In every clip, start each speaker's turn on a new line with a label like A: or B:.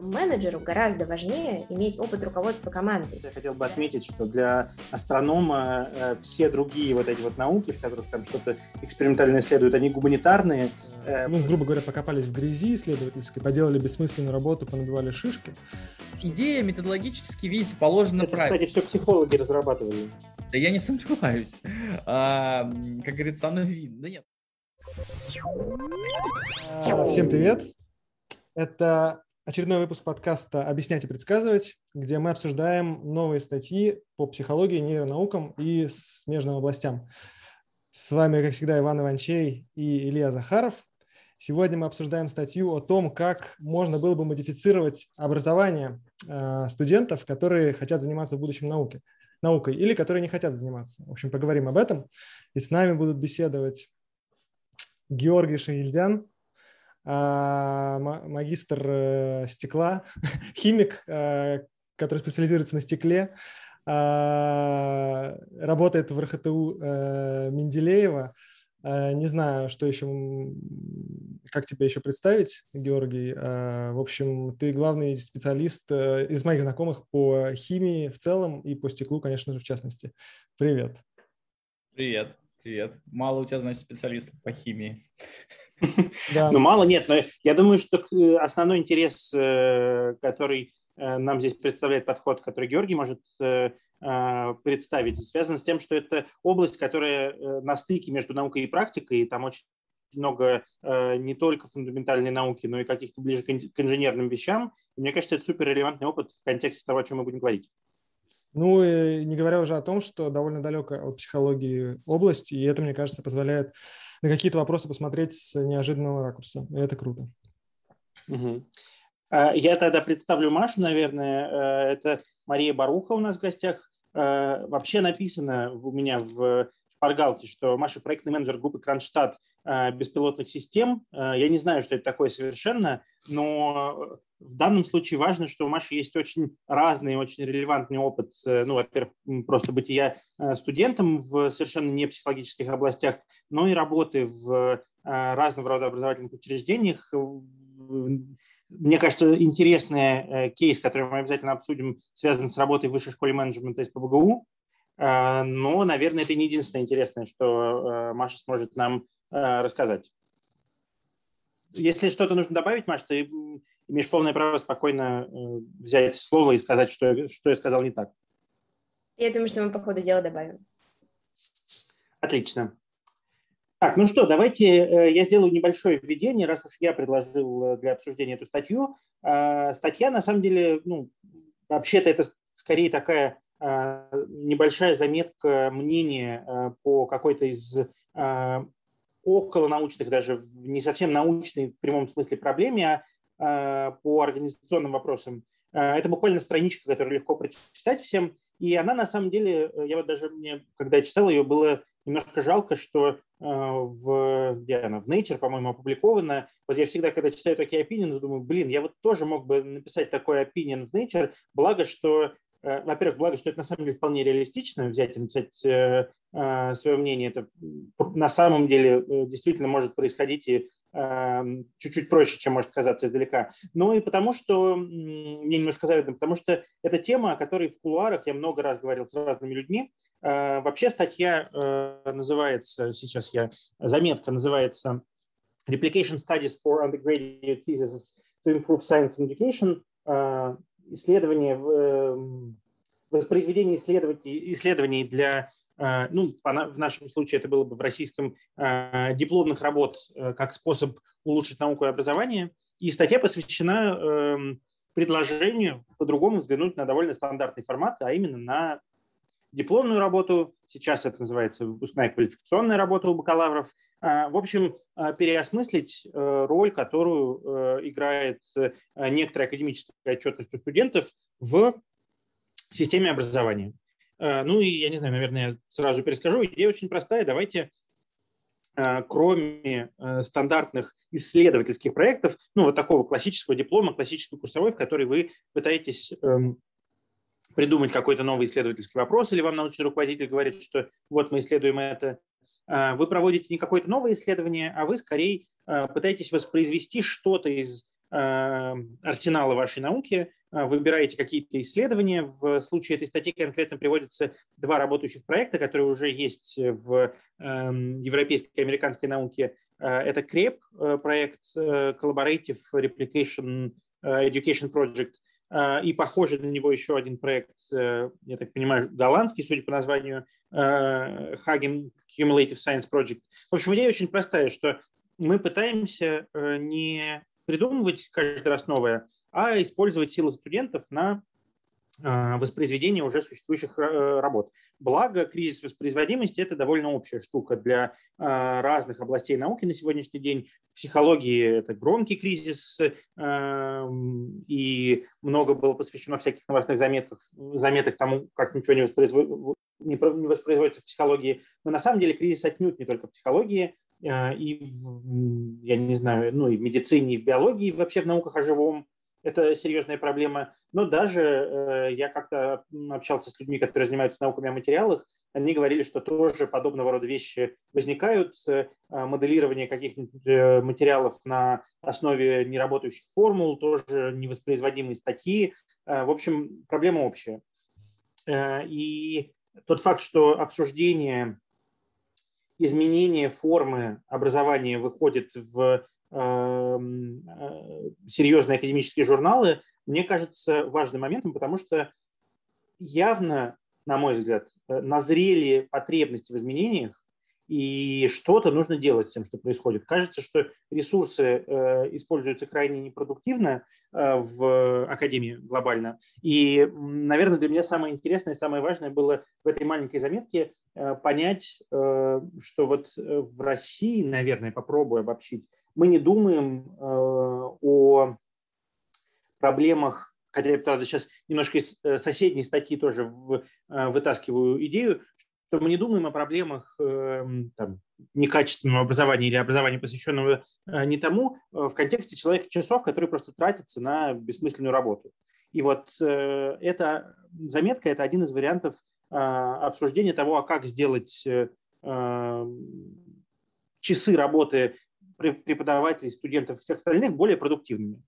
A: что менеджеру гораздо важнее иметь опыт руководства командой.
B: Я хотел бы отметить, что для астронома э, все другие вот эти вот науки, в которых там что-то экспериментально исследуют, они гуманитарные.
C: Э, ну, грубо говоря, покопались в грязи исследовательской, поделали бессмысленную работу, понабивали шишки.
D: Идея методологически, видите, положена
B: Это, правильно. Кстати, все психологи разрабатывали.
D: Да я не сомневаюсь. А, как говорится, оно видно. Да нет.
C: Всем привет. Это очередной выпуск подкаста «Объяснять и предсказывать», где мы обсуждаем новые статьи по психологии, нейронаукам и смежным областям. С вами, как всегда, Иван Иванчей и Илья Захаров. Сегодня мы обсуждаем статью о том, как можно было бы модифицировать образование э, студентов, которые хотят заниматься в будущем науке, наукой или которые не хотят заниматься. В общем, поговорим об этом. И с нами будут беседовать Георгий Шаильдян, а, магистр э, стекла, химик, э, который специализируется на стекле, а, работает в РХТУ э, Менделеева. Не знаю, что еще, как тебя еще представить, Георгий. В общем, ты главный специалист из моих знакомых по химии в целом и по стеклу, конечно же, в частности. Привет.
D: Привет. Привет. Мало у тебя, значит, специалистов по химии.
B: Ну, мало нет, но я думаю, что э, основной интерес, э, который э, нам здесь представляет подход, который Георгий может представить, связан с тем, что это область, которая на стыке между наукой и практикой, и там очень много не только фундаментальной науки, но и каких-то ближе к инженерным вещам. И мне кажется, это супер релевантный опыт в контексте того, о чем мы будем говорить.
C: Ну, и не говоря уже о том, что довольно далекая от психологии область, и это, мне кажется, позволяет на какие-то вопросы посмотреть с неожиданного ракурса. И это круто.
B: Угу. Я тогда представлю Машу, наверное. Э, это Мария Баруха у нас в гостях. Э, вообще написано у меня в шпаргалке, что Маша проектный менеджер группы Кронштадт э, беспилотных систем. Я не знаю, что это такое совершенно, но в данном случае важно, что у Маши есть очень разный, очень релевантный опыт, э, ну, во-первых, просто бытия э, студентом в совершенно не психологических областях, но и работы в э, разного рода образовательных учреждениях. Мне кажется, интересный кейс, который мы обязательно обсудим, связан с работой в Высшей школе менеджмента СПБГУ. Но, наверное, это не единственное интересное, что Маша сможет нам рассказать. Если что-то нужно добавить, Маша, ты имеешь полное право спокойно э, взять слово и сказать, что, что я сказал не так.
A: Я думаю, что мы по ходу дела добавим.
B: Отлично. Так, ну что, давайте э, я сделаю небольшое введение, раз уж я предложил э, для обсуждения эту статью. Статья, на самом деле, ну, вообще-то это скорее такая небольшая заметка мнения по какой-то из около научных, даже не совсем научной в прямом смысле проблеме, а по организационным вопросам. Это буквально страничка, которую легко прочитать всем. И она на самом деле, я вот даже мне, когда я читал ее, было немножко жалко, что в, где она, в Nature, по-моему, опубликована. Вот я всегда, когда читаю такие opinions, думаю, блин, я вот тоже мог бы написать такой opinion в Nature, благо, что Э, во-первых, благо, что это на самом деле вполне реалистично, взять и написать э, э, свое мнение, это на самом деле действительно может происходить и чуть-чуть проще, чем может казаться издалека. Но и потому, что, мне немножко завидно, потому что это тема, о которой в кулуарах я много раз говорил с разными людьми. Вообще статья называется, сейчас я, заметка называется Replication Studies for Undergraduate Theses to Improve Science Education исследование, эм, воспроизведение исследований, исследований для, э, ну, в нашем случае это было бы в российском, э, дипломных работ э, как способ улучшить науку и образование. И статья посвящена эм, предложению по-другому взглянуть на довольно стандартный формат, а именно на дипломную работу, сейчас это называется выпускная квалификационная работа у бакалавров. А, в общем, а, переосмыслить э, роль, которую э, играет э, некоторая академическая отчетность у студентов в системе образования. Ну и, я не знаю, наверное, я сразу перескажу. Идея очень простая. Давайте кроме стандартных исследовательских проектов, ну, вот такого классического диплома, классической курсовой, в которой вы пытаетесь эм, придумать какой-то новый исследовательский вопрос, или вам научный руководитель говорит, что вот мы исследуем это, а, вы проводите не какое-то новое исследование, а вы скорее а, пытаетесь воспроизвести что-то из арсенала вашей науки, выбираете какие-то исследования. В случае этой статьи конкретно приводятся два работающих проекта, которые уже есть в европейской и американской науке. Это CREP, проект Collaborative Replication Education Project – а, и похожий на него еще один проект, э, я так понимаю, голландский, судя по названию, э, Hagen Cumulative Science Project. В общем, идея очень простая, что мы пытаемся э, не придумывать каждый раз новое, а использовать силы студентов на а, воспроизведения уже существующих э, работ. Благо, кризис воспроизводимости – это довольно общая штука для а, разных областей науки на сегодняшний день. В психологии это громкий кризис, эм, и много было посвящено всяких новостных заметках, заметок тому, как ничего не, воспроизводится, не воспроизводится в психологии. Но на самом деле кризис отнюдь не только в психологии, э, и, я не знаю, ну и в медицине, и в биологии, и вообще в науках о живом – это серьезная проблема. Но даже э, я как-то общался с людьми, которые занимаются науками о материалах, они говорили, что тоже подобного рода вещи возникают, э, моделирование каких-нибудь э, материалов на основе неработающих формул, тоже невоспроизводимые статьи. Э, в общем, проблема общая. Э, и тот факт, что обсуждение изменения формы образования выходит в серьезные академические журналы, мне кажется важным моментом, потому что явно, на мой взгляд, э, назрели потребности в изменениях, и что-то нужно делать с тем, что происходит. Кажется, что ресурсы э, используются крайне непродуктивно в Академии глобально. И, наверное, для меня самое интересное и самое важное было в этой маленькой заметке понять, что вот в России, наверное, попробую обобщить, мы не думаем э, о проблемах, хотя я, правда, сейчас немножко из э, соседней статьи тоже э, вытаскиваю идею, что мы не думаем о проблемах там, некачественного образования или образования, посвященного не тому, в контексте человека часов, которые просто тратятся на бессмысленную работу. И вот эта заметка – это один из вариантов обсуждения того, а как сделать часы работы преподавателей, студентов и всех остальных более продуктивными.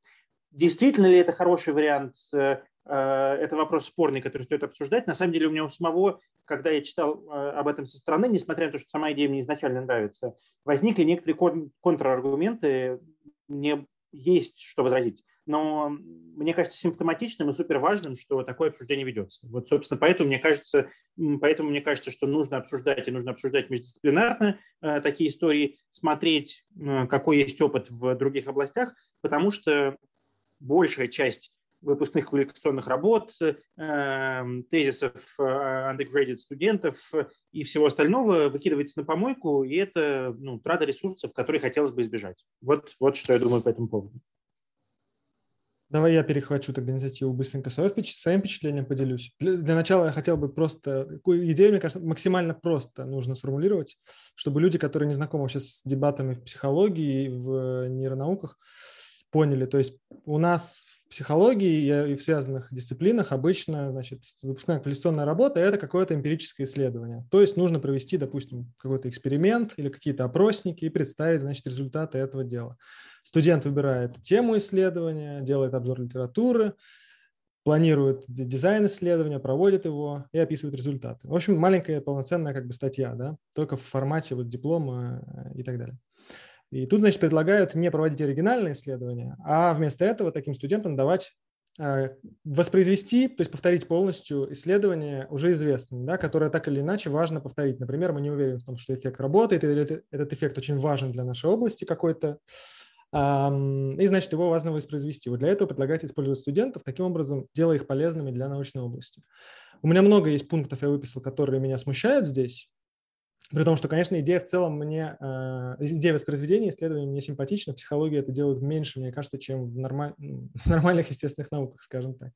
B: Действительно ли это хороший вариант? Э, э, это вопрос спорный, который стоит обсуждать. На самом деле у меня у самого, когда я читал э, об этом со стороны, несмотря на то, что сама идея мне изначально нравится, возникли некоторые контраргументы. Мне есть что возразить но мне кажется симптоматичным и супер важным, что такое обсуждение ведется. Вот, собственно, поэтому мне кажется, поэтому мне кажется, что нужно обсуждать и нужно обсуждать междисциплинарно э, такие истории, смотреть, э, какой есть опыт в других областях, потому что большая часть выпускных квалификационных работ, э, тезисов э, undergraduate студентов и всего остального выкидывается на помойку, и это ну, трата ресурсов, которые хотелось бы избежать. Вот, вот что я думаю по этому поводу.
C: Давай я перехвачу тогда инициативу быстренько свое своим впечатлением поделюсь. Для, начала я хотел бы просто, идею, мне кажется, максимально просто нужно сформулировать, чтобы люди, которые не знакомы сейчас с дебатами в психологии и в нейронауках, поняли. То есть у нас психологии и в связанных дисциплинах обычно значит, выпускная квалификационная работа – это какое-то эмпирическое исследование. То есть нужно провести, допустим, какой-то эксперимент или какие-то опросники и представить значит, результаты этого дела. Студент выбирает тему исследования, делает обзор литературы, планирует дизайн исследования, проводит его и описывает результаты. В общем, маленькая полноценная как бы статья, да, только в формате вот диплома э, и так далее. И тут, значит, предлагают не проводить оригинальные исследования, а вместо этого таким студентам давать э, воспроизвести, то есть повторить полностью исследование уже известное, да, которое так или иначе важно повторить. Например, мы не уверены в том, что эффект работает, или этот эффект очень важен для нашей области какой-то, и, значит, его важно воспроизвести. Вот для этого предлагается использовать студентов, таким образом делая их полезными для научной области. У меня много есть пунктов, я выписал, которые меня смущают здесь, при том, что, конечно, идея в целом мне, э, идея воспроизведения исследований мне симпатична. Психология это делает меньше, мне кажется, чем в, нормаль, в нормальных естественных науках, скажем так.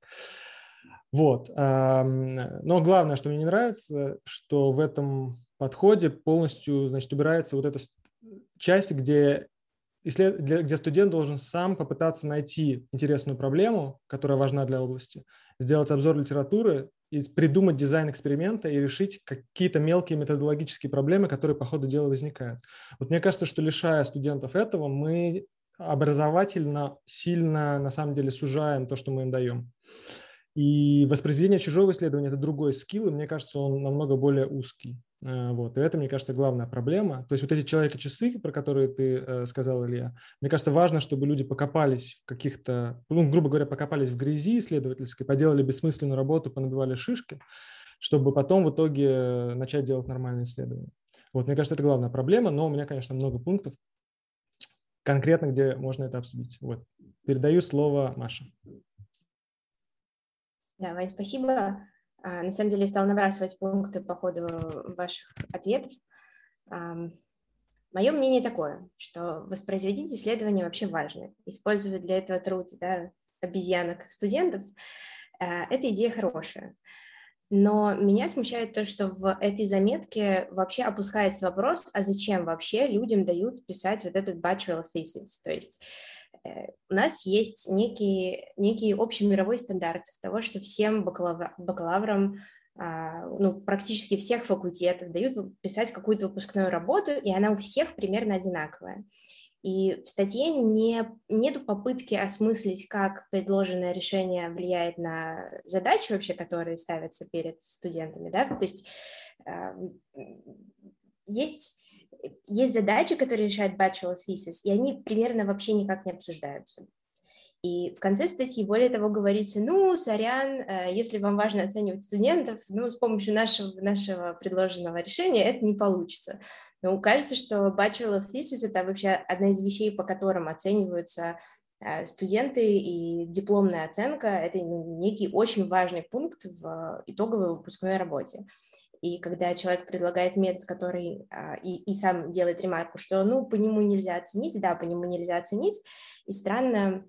C: Вот. Но главное, что мне не нравится, что в этом подходе полностью, значит, убирается вот эта часть, где где студент должен сам попытаться найти интересную проблему, которая важна для области, сделать обзор литературы придумать дизайн эксперимента и решить какие-то мелкие методологические проблемы, которые по ходу дела возникают. Вот мне кажется, что лишая студентов этого, мы образовательно сильно, на самом деле, сужаем то, что мы им даем. И воспроизведение чужого исследования – это другой скилл, и мне кажется, он намного более узкий. Э, вот. И это, мне кажется, главная проблема. То есть вот эти человека-часы, про которые ты э, сказал, Илья, мне кажется, важно, чтобы люди покопались в каких-то, ну, грубо говоря, покопались в грязи исследовательской, поделали бессмысленную работу, понабивали шишки, чтобы потом в итоге начать делать нормальные исследования. Вот, мне кажется, это главная проблема, но у меня, конечно, много пунктов конкретно, где можно это обсудить. Вот. Передаю слово Маше.
A: Да, Вань, спасибо. А, на самом деле я стала набрасывать пункты по ходу ваших ответов. Мое мнение такое, что воспроизводить исследования вообще важно. Использовать для этого труд да, обезьянок студентов а, – это идея хорошая. Но меня смущает то, что в этой заметке вообще опускается вопрос, а зачем вообще людям дают писать вот этот bachelor thesis? То есть Э, у нас есть некий, некий общий мировой стандарт того, что всем бакалавр, бакалаврам а, ну, практически всех факультетов дают писать какую-то выпускную работу, и она у всех примерно одинаковая. И в статье не, нет попытки осмыслить, как предложенное решение влияет на задачи вообще, которые ставятся перед студентами. Да? То есть а, есть есть задачи, которые решает bachelor thesis, и они примерно вообще никак не обсуждаются. И в конце статьи, более того, говорится, ну, сорян, э, если вам важно оценивать студентов, ну, с помощью нашего, нашего предложенного решения это не получится. Но кажется, что bachelor thesis – это вообще одна из вещей, по которым оцениваются э, студенты, и дипломная оценка – это некий очень важный пункт в итоговой выпускной работе. И когда человек предлагает метод, который а, и, и сам делает ремарку, что ну по нему нельзя оценить, да, по нему нельзя оценить, и странно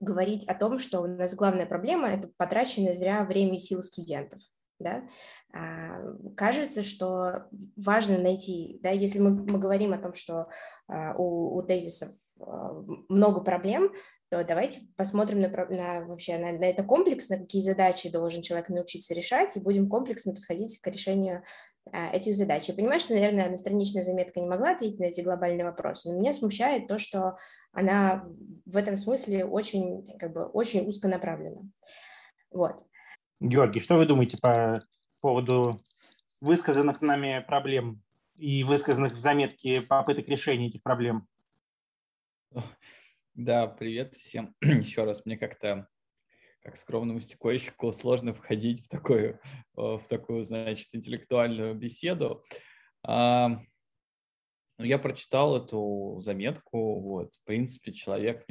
A: говорить о том, что у нас главная проблема – это потраченное зря время и силы студентов. Да? А, кажется, что важно найти, да, если мы, мы говорим о том, что а, у, у тезисов а, много проблем, то давайте посмотрим на, на вообще на, на это комплексно, какие задачи должен человек научиться решать, и будем комплексно подходить к решению а, этих задач. Я понимаю, что, наверное, одностраничная заметка не могла ответить на эти глобальные вопросы, но меня смущает то, что она в этом смысле очень, как бы, очень узконаправлена. Вот.
B: Георгий, что вы думаете по поводу высказанных нами проблем и высказанных в заметке попыток решения этих проблем?
D: Да, привет всем. Еще раз, мне как-то, как скромному стекольщику, сложно входить в такую, в такую, значит, интеллектуальную беседу. А, ну, я прочитал эту заметку, вот, в принципе, человек,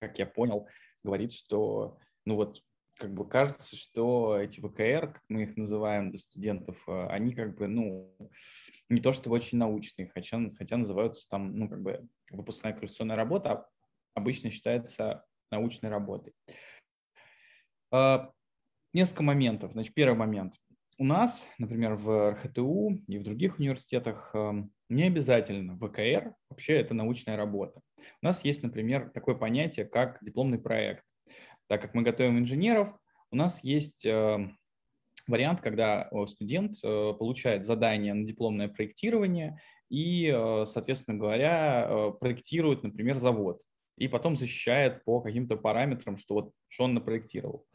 D: как я понял, говорит, что, ну вот, как бы кажется, что эти ВКР, как мы их называем для студентов, а, они как бы, ну, не то чтобы очень научные, хотя, хотя называются там, ну, как бы выпускная коллекционная работа, обычно считается научной работой. А, несколько моментов. Значит, первый момент. У нас, например, в РХТУ и в других университетах эм, не обязательно ВКР, вообще это научная работа. У нас есть, например, такое понятие, как дипломный проект. Так как мы готовим инженеров, у нас есть эм, вариант, когда э, студент э, получает задание на дипломное проектирование и, э, соответственно говоря, проектирует, например, завод и потом защищает по каким-то параметрам, что вот что он напроектировал.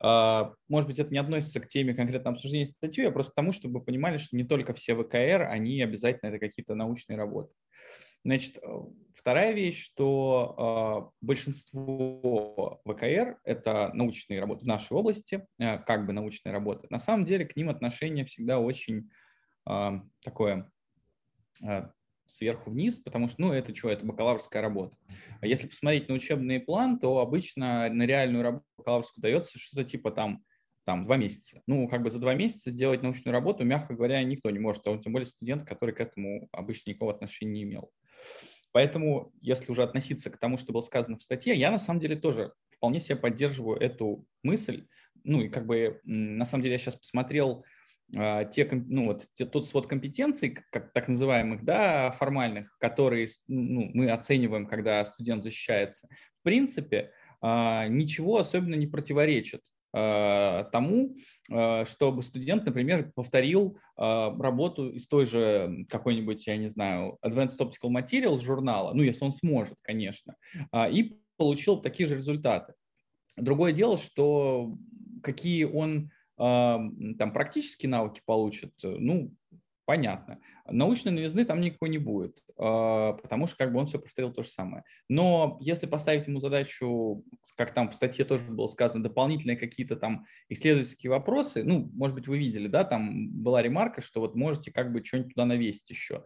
D: А, может быть, это не относится к теме конкретного обсуждения статьи, а просто к тому, чтобы вы понимали, что не только все ВКР, они обязательно это какие-то научные работы. Значит, э, вторая вещь, что э, большинство ВКР – это научные работы в нашей области, э, как бы научные работы. На самом деле к ним отношение всегда очень такое сверху вниз, потому что, ну, это что, это бакалаврская работа. А если посмотреть на учебный план, то обычно на реальную работу бакалаврскую дается что-то типа там, там два месяца. Ну, как бы за два месяца сделать научную работу, мягко говоря, никто не может, а тем более студент, который к этому обычно никакого отношения не имел. Поэтому, если уже относиться к тому, что было сказано в статье, я на самом деле тоже вполне себе поддерживаю эту мысль. Ну и как бы на самом деле я сейчас посмотрел те, ну, вот, те, тот свод компетенций, как, так называемых, да, формальных, которые ну, мы оцениваем, когда студент защищается, в принципе, а, ничего особенно не противоречит э, тому, чтобы студент, например, повторил работу из той же какой-нибудь, я не знаю, Advanced Optical Materials журнала, ну, если он сможет, конечно, и получил такие же результаты. Другое дело, что какие он там практические навыки получит, ну, понятно. Научной новизны там никакой не будет, а, потому что как бы он все повторил то же самое. Но если поставить ему задачу, как там в статье тоже было сказано, дополнительные какие-то там исследовательские вопросы, ну, может быть, вы видели, да, там была ремарка, что вот можете как бы что-нибудь туда навесить еще.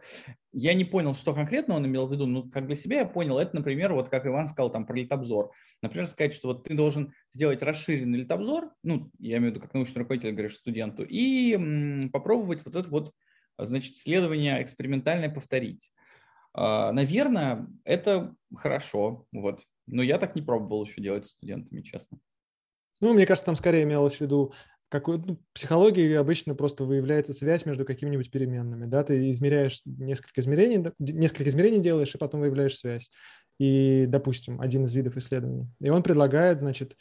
D: Я не понял, что конкретно он имел в виду, но как для себя я понял, это, например, вот как Иван сказал там про литобзор. Например, сказать, что вот ты должен сделать расширенный литобзор, ну, я имею в виду как научный руководитель, говоришь студенту, и м, попробовать вот это вот значит, исследование экспериментальное повторить. А, наверное, это хорошо, вот. но я так не пробовал еще делать с студентами, честно.
C: Ну, мне кажется, там скорее имелось в виду, какой, ну, психологии обычно просто выявляется связь между какими-нибудь переменными, да, ты измеряешь несколько измерений, несколько измерений делаешь, и потом выявляешь связь. И, допустим, один из видов исследований. И он предлагает, значит,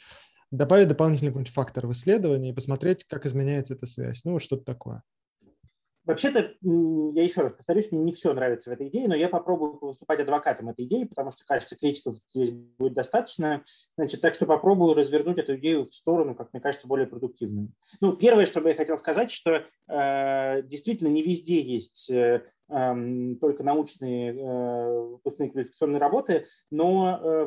C: добавить дополнительный какой-нибудь фактор в исследовании и посмотреть, как изменяется эта связь. Ну, вот что-то такое.
B: Вообще-то, я еще раз повторюсь, мне не все нравится в этой идее, но я попробую выступать адвокатом этой идеи, потому что, кажется, критиков здесь будет достаточно. Значит, так что попробую развернуть эту идею в сторону, как мне кажется, более продуктивную. Ну, первое, что бы я хотел сказать, что э, действительно не везде есть э, э, только научные э, выпускные квалификационные работы, но э,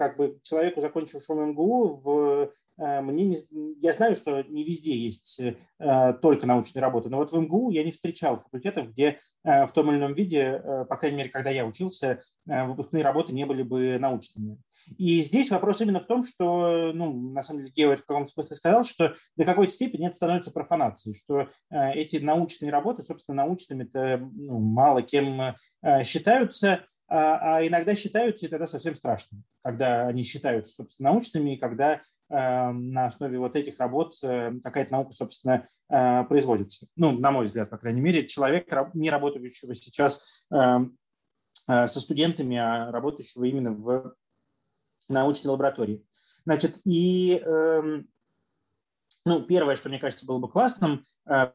B: как бы человеку, закончившему МГУ, в Э, мне не, я знаю, что не везде есть э, только научные работы, но вот в МГУ я не встречал факультетов, где э, в том или ином виде, по крайней мере, когда я учился, выпускные работы не были бы научными. И здесь вопрос именно в том, что, ну, на самом деле, Гео в каком-то смысле сказал, что до какой-то степени это становится профанацией, что эти научные работы, собственно, научными-то ну, мало кем считаются, а, а иногда считаются, и тогда совсем страшно, когда они считаются, собственно, научными, и когда Эм, на основе вот этих работ э, какая-то наука, собственно, э, производится. Ну, на мой взгляд, по крайней мере, человек, не работающего сейчас э, со студентами, а работающего именно в научной лаборатории. Значит, и эм, ну, первое, что мне кажется было бы классным,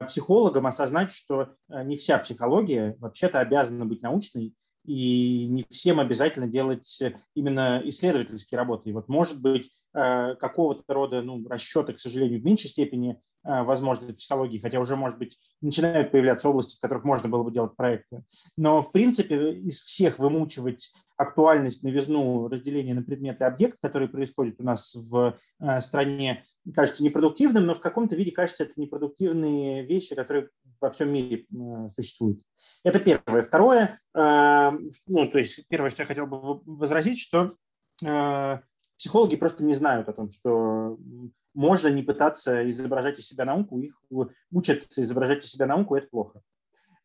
B: психологам осознать, что не вся психология вообще-то обязана быть научной, и не всем обязательно делать именно исследовательские работы. И вот, может быть, э, какого-то рода ну, расчеты, к сожалению, в меньшей степени э, возможны в психологии, хотя уже, может быть, начинают появляться области, в которых можно было бы делать проекты. Но, в принципе, из всех вымучивать актуальность, новизну разделения на предмет и объект, который происходит у нас в э, стране, кажется непродуктивным, но в каком-то виде кажется это непродуктивные вещи, которые во всем мире существуют. Это первое. Второе, э, ну, то есть первое, что я хотел бы возразить, что э, психологи просто не знают о том, что можно не пытаться изображать из себя науку, их учат изображать из себя науку, это плохо.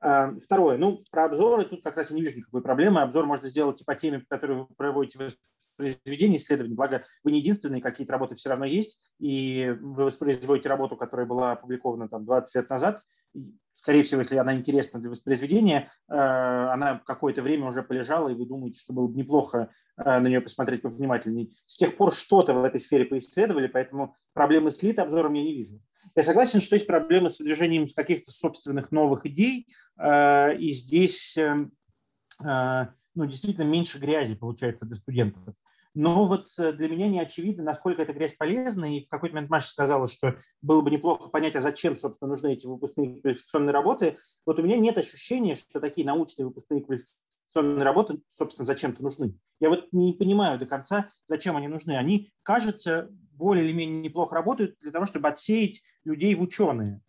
B: Э, второе, ну, про обзоры тут как раз я не вижу никакой проблемы. Обзор можно сделать и по теме, по которой вы проводите воспроизведение исследований, благо вы не единственные, какие-то работы все равно есть, и вы воспроизводите работу, которая была опубликована там 20 лет назад, скорее всего, если она интересна для воспроизведения, э, она какое-то время уже полежала, и вы думаете, что было бы неплохо э, на нее посмотреть повнимательней. С тех пор что-то в этой сфере поисследовали, поэтому проблемы с лид-обзором я не вижу. Я согласен, что есть проблемы с выдвижением каких-то собственных новых идей, э, и здесь ну, действительно меньше грязи получается для студентов. Но вот э, для меня не очевидно, насколько эта грязь полезна. И в какой-то момент Маша сказала, что было бы неплохо понять, а зачем, собственно, нужны эти выпускные квалификационные работы. Вот у меня нет ощущения, что такие научные выпускные квалификационные работы, собственно, зачем-то нужны. Я вот не понимаю до конца, зачем они нужны. Они, кажется, более или менее неплохо работают для того, чтобы отсеять людей в ученые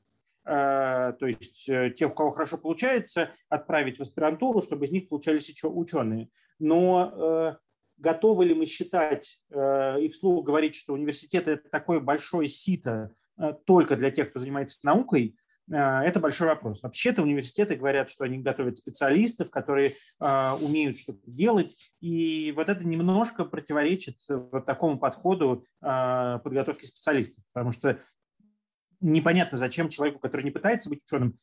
B: э, то есть э, тех, у кого хорошо получается, отправить в аспирантуру, чтобы из них получались еще ученые. Но готовы ли мы считать э, и вслух говорить, что университет – это такое большое сито э, только для тех, кто занимается наукой, э, это большой вопрос. Вообще-то университеты говорят, что они готовят специалистов, которые умеют что-то делать, и вот это немножко противоречит вот такому подходу подготовки специалистов, потому что непонятно, зачем человеку, который не пытается быть ученым,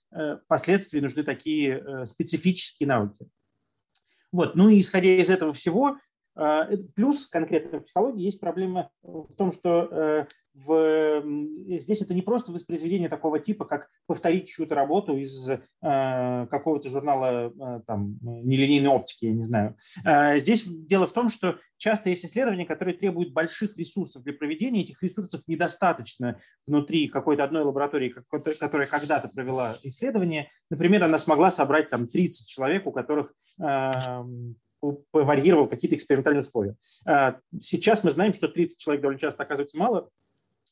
B: впоследствии нужны такие специфические навыки. Вот. Ну и исходя из этого всего, Плюс конкретно в психологии есть проблема в том, что в, здесь это не просто воспроизведение такого типа, как повторить чью-то работу из э, какого-то журнала э, там, нелинейной оптики, я не знаю. Э, здесь дело в том, что часто есть исследования, которые требуют больших ресурсов для проведения. Этих ресурсов недостаточно внутри какой-то одной лаборатории, которая когда-то провела исследование. Например, она смогла собрать там 30 человек, у которых э, варьировал какие-то экспериментальные условия. Э, сейчас мы знаем, что 30 человек довольно часто оказывается мало,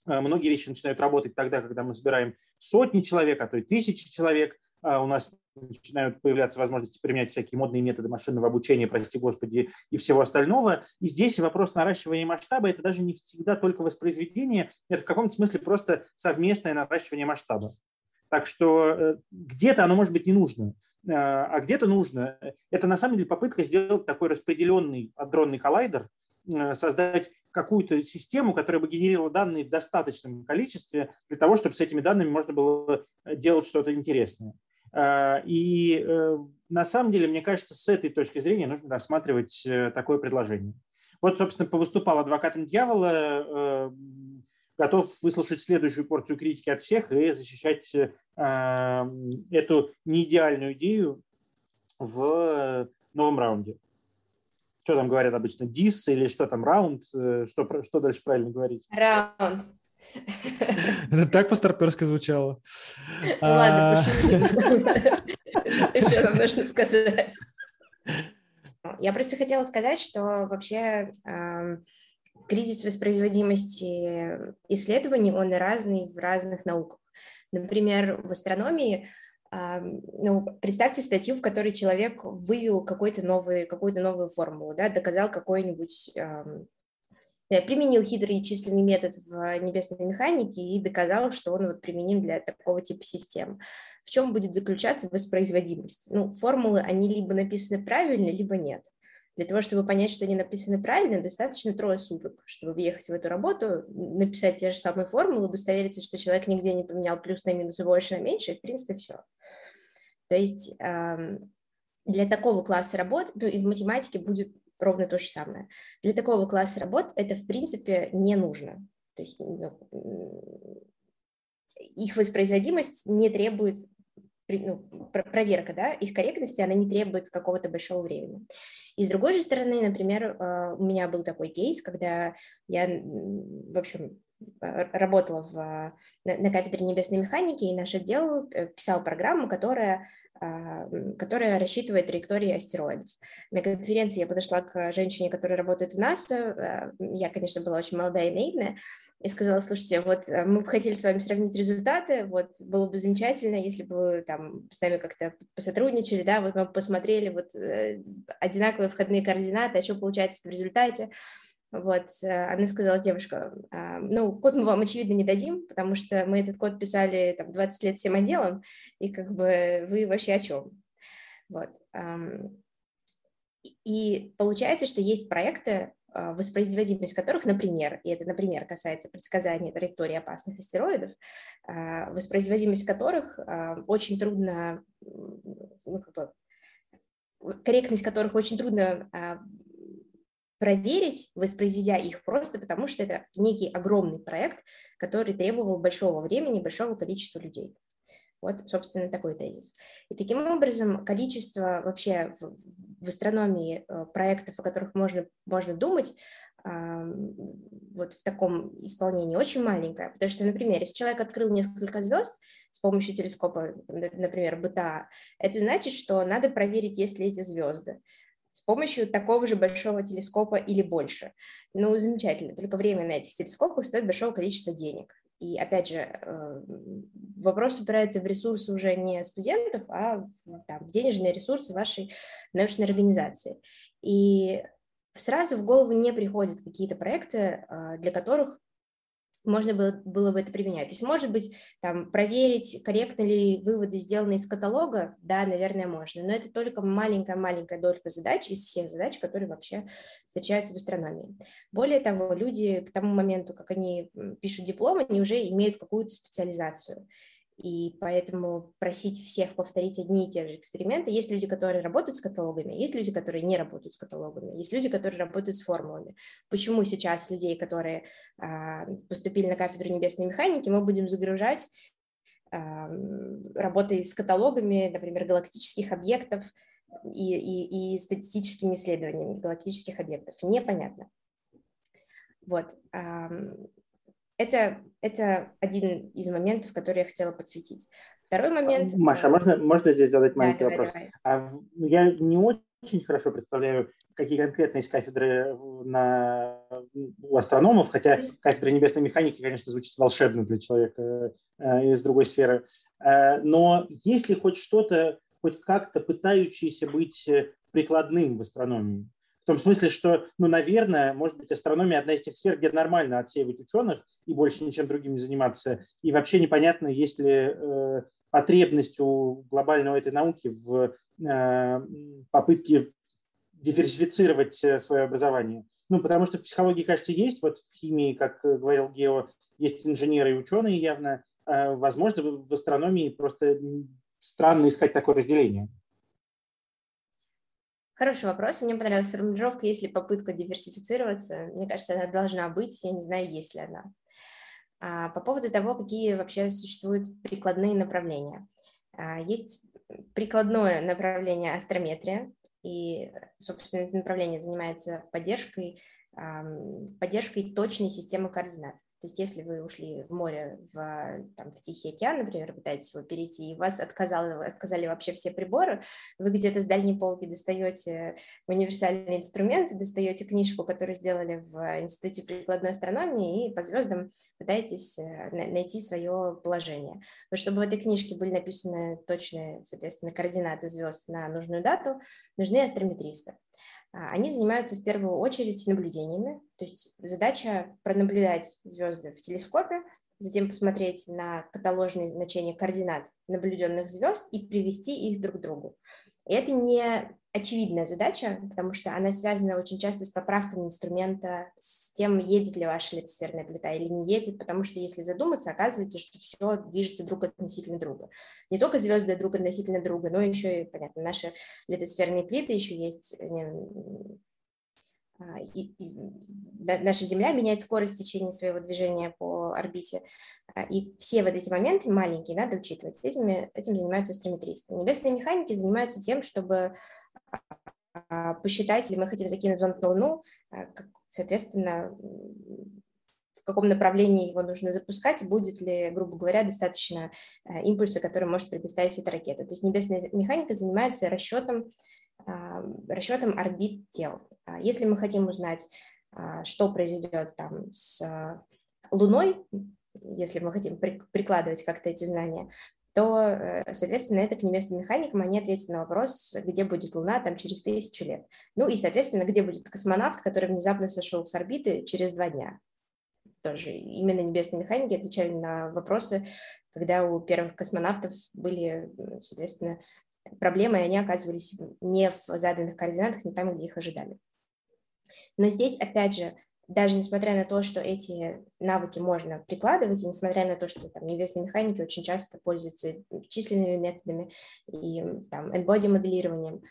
B: Э, многие вещи начинают работать тогда, когда мы собираем сотни человек, а то и тысячи человек. А у нас начинают появляться возможности применять всякие модные методы машинного обучения, прости господи, и всего остального. И здесь вопрос наращивания масштаба – это даже не всегда только воспроизведение, это в каком-то смысле просто совместное наращивание масштаба. Так что э, где-то оно может быть не нужно, э, а где-то нужно. Это на самом деле попытка сделать такой распределенный адронный коллайдер, создать какую-то систему, которая бы генерировала данные в достаточном количестве для того, чтобы с этими данными можно было э, делать что-то интересное. Э, и э, на самом деле, мне кажется, с этой точки зрения нужно рассматривать такое предложение. Вот, собственно, повыступал адвокатом дьявола, готов выслушать следующую порцию критики от всех и защищать эту неидеальную идею в новом раунде что там говорят обычно, дис или что там, раунд, э, что, что дальше правильно говорить?
A: Раунд.
C: Это так по-старперски звучало.
A: Ну ладно, а. Что еще нам нужно сказать? Я просто хотела сказать, что вообще кризис воспроизводимости исследований, он разный в разных науках. Например, в астрономии ну, представьте статью, в которой человек вывел какой-то новый, какую-то новую формулу, да, доказал какой-нибудь, применил хитрый численный метод в небесной механике и доказал, что он вот применим для такого типа систем. В чем будет заключаться воспроизводимость? Ну, формулы, они либо написаны правильно, либо нет. Для того, чтобы понять, что они написаны правильно, достаточно трое суток, чтобы въехать в эту работу, написать те же самые формулы, удостовериться, что человек нигде не поменял плюс на минус и больше на меньше, и в принципе все. То есть для такого класса работ, ну и в математике будет ровно то же самое. Для такого класса работ это в принципе не нужно. То есть ну, их воспроизводимость не требует ну, проверка, да, их корректности, она не требует какого-то большого времени. И с другой же стороны, например, а, у меня был такой кейс, когда я, в общем, работала в, на, на кафедре небесной механики, и наш отдел э, писал программу, которая, а, которая рассчитывает траектории астероидов. На конференции я подошла к женщине, которая работает в НАСА, а, я, конечно, была очень молодая и наивная, и сказала, слушайте, вот э, мы бы хотели с вами сравнить результаты, вот было бы замечательно, если бы там с нами как-то посотрудничали, да, вот мы посмотрели вот э, одинаковые входные координаты, а что получается в результате. Вот, э, она сказала, девушка, а, ну, код мы вам, очевидно, не дадим, потому что мы этот код писали там 20 лет всем отделом, и как бы вы вообще о чем? Вот. И получается, что есть проекты, а, воспроизводимость которых, например, и это, например, касается предсказания траектории опасных астероидов, а, воспроизводимость которых очень трудно, ну, как бы, корректность которых очень трудно проверить, воспроизведя их просто потому, что это некий огромный проект, который требовал большого времени, большого количества людей. Вот, собственно, такой тезис. И таким образом количество вообще в, в астрономии э, проектов, о которых можно, можно думать, вот в таком исполнении очень маленькое, потому что, например, если человек открыл несколько звезд с помощью телескопа, например, БТА, это значит, что надо проверить, есть ли эти звезды с помощью такого же большого телескопа или больше. Ну, замечательно, только время на этих телескопах стоит большого количества денег. И опять же, э, вопрос упирается в ресурсы уже не студентов, а там, в денежные ресурсы вашей научной организации. И сразу в голову не приходят какие-то проекты, э, для которых можно было, было бы это применять. То есть, может быть, там, проверить, корректно ли выводы сделаны из каталога, да, наверное, можно, но это только маленькая-маленькая долька задач из всех задач, которые вообще встречаются в астрономии. Более того, люди к тому моменту, как они пишут диплом, они уже имеют какую-то специализацию. И поэтому просить всех повторить одни и те же эксперименты. Есть люди, которые работают с каталогами, есть люди, которые не работают с каталогами, есть люди, которые работают с формулами. Почему сейчас людей, которые а, поступили на кафедру небесной механики, мы будем загружать а, работой с каталогами, например, галактических объектов и, и, и статистическими исследованиями галактических объектов? Непонятно. Вот. Это, это один из моментов, который я хотела подсветить. Второй момент...
B: Маша, а можно, можно здесь задать маленький да, давай, вопрос? Давай. А, я не очень хорошо представляю, какие конкретно есть кафедры на, у астрономов, хотя кафедра небесной механики, конечно, звучит волшебно для человека э, из другой сферы. Э, но есть ли хоть что-то, хоть как-то пытающееся быть прикладным в астрономии? В том смысле, что, ну, наверное, может быть, астрономия одна из тех сфер, где нормально отсеивать ученых и больше ничем другим не заниматься. И вообще непонятно, есть ли э, потребность у глобальной этой науки в э, попытке диверсифицировать э, свое образование. Ну, потому что в психологии, кажется, есть, вот в химии, как говорил Гео, есть инженеры и ученые явно. Э, возможно, в астрономии просто странно искать такое разделение.
A: Хороший вопрос. Мне понравилась формулировка, есть ли попытка диверсифицироваться. Мне кажется, она должна быть, я не знаю, есть ли она. А, по поводу того, какие вообще существуют прикладные направления. А, есть прикладное направление астрометрия, и, собственно, это направление занимается поддержкой, поддержкой точной системы координат. То есть если вы ушли в море, в, там, в Тихий океан, например, пытаетесь его перейти, и вас отказали, отказали вообще все приборы, вы где-то с дальней полки достаете универсальный инструмент, достаете книжку, которую сделали в Институте прикладной астрономии, и по звездам пытаетесь э, найти свое положение. Но чтобы в этой книжке были написаны точные, соответственно, координаты звезд на нужную дату, нужны астрометристы. А, они занимаются в первую очередь наблюдениями, то есть задача пронаблюдать звезды в телескопе, затем посмотреть на каталожные значения координат наблюденных звезд и привести их друг к другу. И это не очевидная задача, потому что она связана очень часто с поправками инструмента, с тем, едет ли ваша литосферная плита или не едет, потому что если задуматься, оказывается, что все движется друг относительно друга. Не только звезды друг относительно друга, но еще и, понятно, наши литосферные плиты еще есть и, и наша Земля меняет скорость течения своего движения по орбите. А, и все вот эти моменты маленькие надо учитывать. Этими, этим занимаются астрометристы. Небесные механики занимаются тем, чтобы а, посчитать, если мы хотим закинуть зонд на Луну, соответственно, в каком направлении его нужно запускать, будет ли, грубо говоря, достаточно импульса, который может предоставить эта ракета. То есть небесная механика занимается расчетом а, расчетом орбит тел. А если мы хотим узнать, а, что произойдет там с Луной, если мы хотим прикладывать как-то эти знания, то, э, соответственно, это к небесным механикам они ответят на вопрос, где будет Луна там через тысячу лет. Ну и, соответственно, где будет космонавт, который внезапно сошел с орбиты через два дня. Тоже именно небесные механики отвечали на вопросы, когда у первых космонавтов были, соответственно, проблемы, и они оказывались не в заданных координатах, не там, где их ожидали. Но здесь, опять же, даже несмотря на то, что эти навыки можно прикладывать, и несмотря на то, что там небесные механики очень часто пользуются численными методами и там n-body моделированием,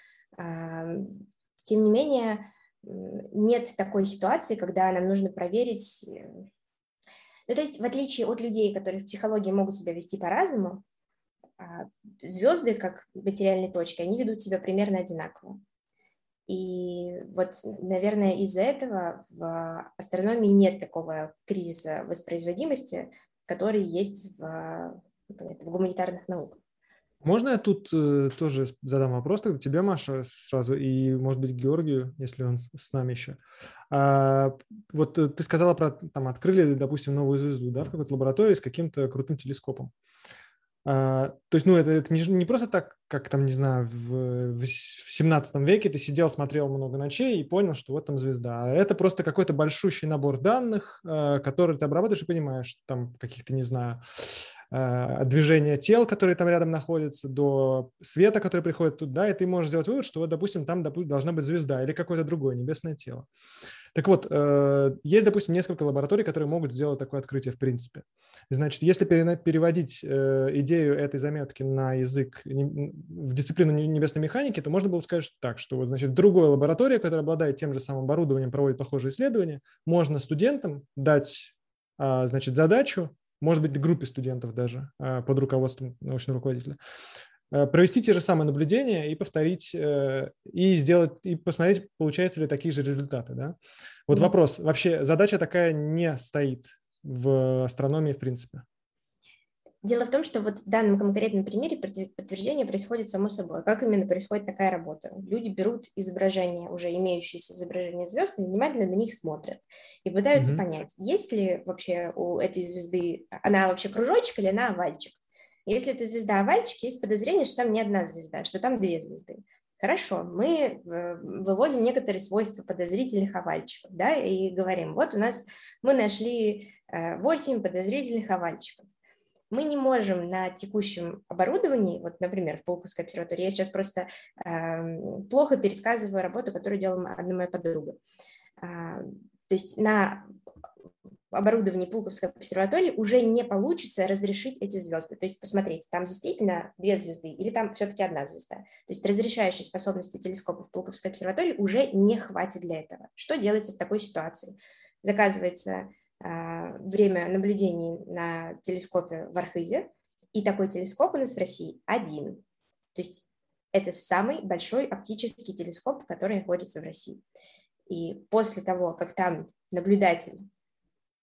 A: тем не менее нет такой ситуации, когда нам нужно проверить. Э, ну, то есть, в отличие от людей, которые в психологии могут себя вести по-разному, а, звезды, как материальные точки, они ведут себя примерно одинаково. И вот, наверное, из-за этого в астрономии нет такого кризиса воспроизводимости, который есть в, в гуманитарных науках.
C: Можно я тут э, тоже задам вопрос тогда тебе, Маша, сразу, и, может быть, Георгию, если он с нами еще. А, вот э, ты сказала про, там, открыли, допустим, новую звезду, да, в какой-то лаборатории с каким-то крутым телескопом. А, то есть, ну, это, это не, не просто так, как там, не знаю, в, в 17 веке ты сидел, смотрел много ночей и понял, что вот там звезда. А это просто какой-то большущий набор данных, э, который ты обрабатываешь и понимаешь, там каких-то, не знаю, э, движения тел, которые там рядом находятся, до света, который приходит туда, и ты можешь сделать вывод, что вот, допустим, там допустим, должна быть звезда или какое-то другое небесное тело. Так вот, э, есть, допустим, несколько лабораторий, которые могут сделать такое открытие в принципе. Значит, если переводить э, идею этой заметки на язык в дисциплину небесной механики, то можно было сказать так, что вот, значит, в другой лаборатории, которая обладает тем же самым оборудованием, проводит похожие исследования, можно студентам дать, а, значит, задачу, может быть, группе студентов даже а, под руководством научного руководителя, провести те же самые наблюдения и повторить, э, и сделать, и посмотреть, получаются ли такие же результаты. Да? Вот mm-hmm. вопрос. Вообще задача такая не стоит в астрономии в принципе.
A: Дело в том, что вот в данном конкретном примере подтверждение происходит само собой. Как именно происходит такая работа? Люди берут изображения, уже имеющиеся изображения звезд, и внимательно на них смотрят и пытаются mm-hmm. понять, есть ли вообще у этой звезды, она вообще кружочек или она овальчик. Если это звезда овальчик, есть подозрение, что там не одна звезда, что там две звезды. Хорошо, мы э, выводим некоторые свойства подозрительных овальчиков, да, и говорим, вот у нас мы нашли 8 э, подозрительных овальчиков. Мы не можем на текущем оборудовании, вот, например, в Пулковской обсерватории, я сейчас просто э, плохо пересказываю работу, которую делала одна моя подруга. Э, то есть на оборудовании Пулковской обсерватории уже не получится разрешить эти звезды. То есть посмотреть, там действительно две звезды или там все-таки одна звезда. То есть разрешающей способности телескопов Пулковской обсерватории уже не хватит для этого. Что делается в такой ситуации? Заказывается э, время наблюдений на телескопе в Архизе, и такой телескоп у нас в России один. То есть это самый большой оптический телескоп, который находится в России. И после того, как там наблюдатель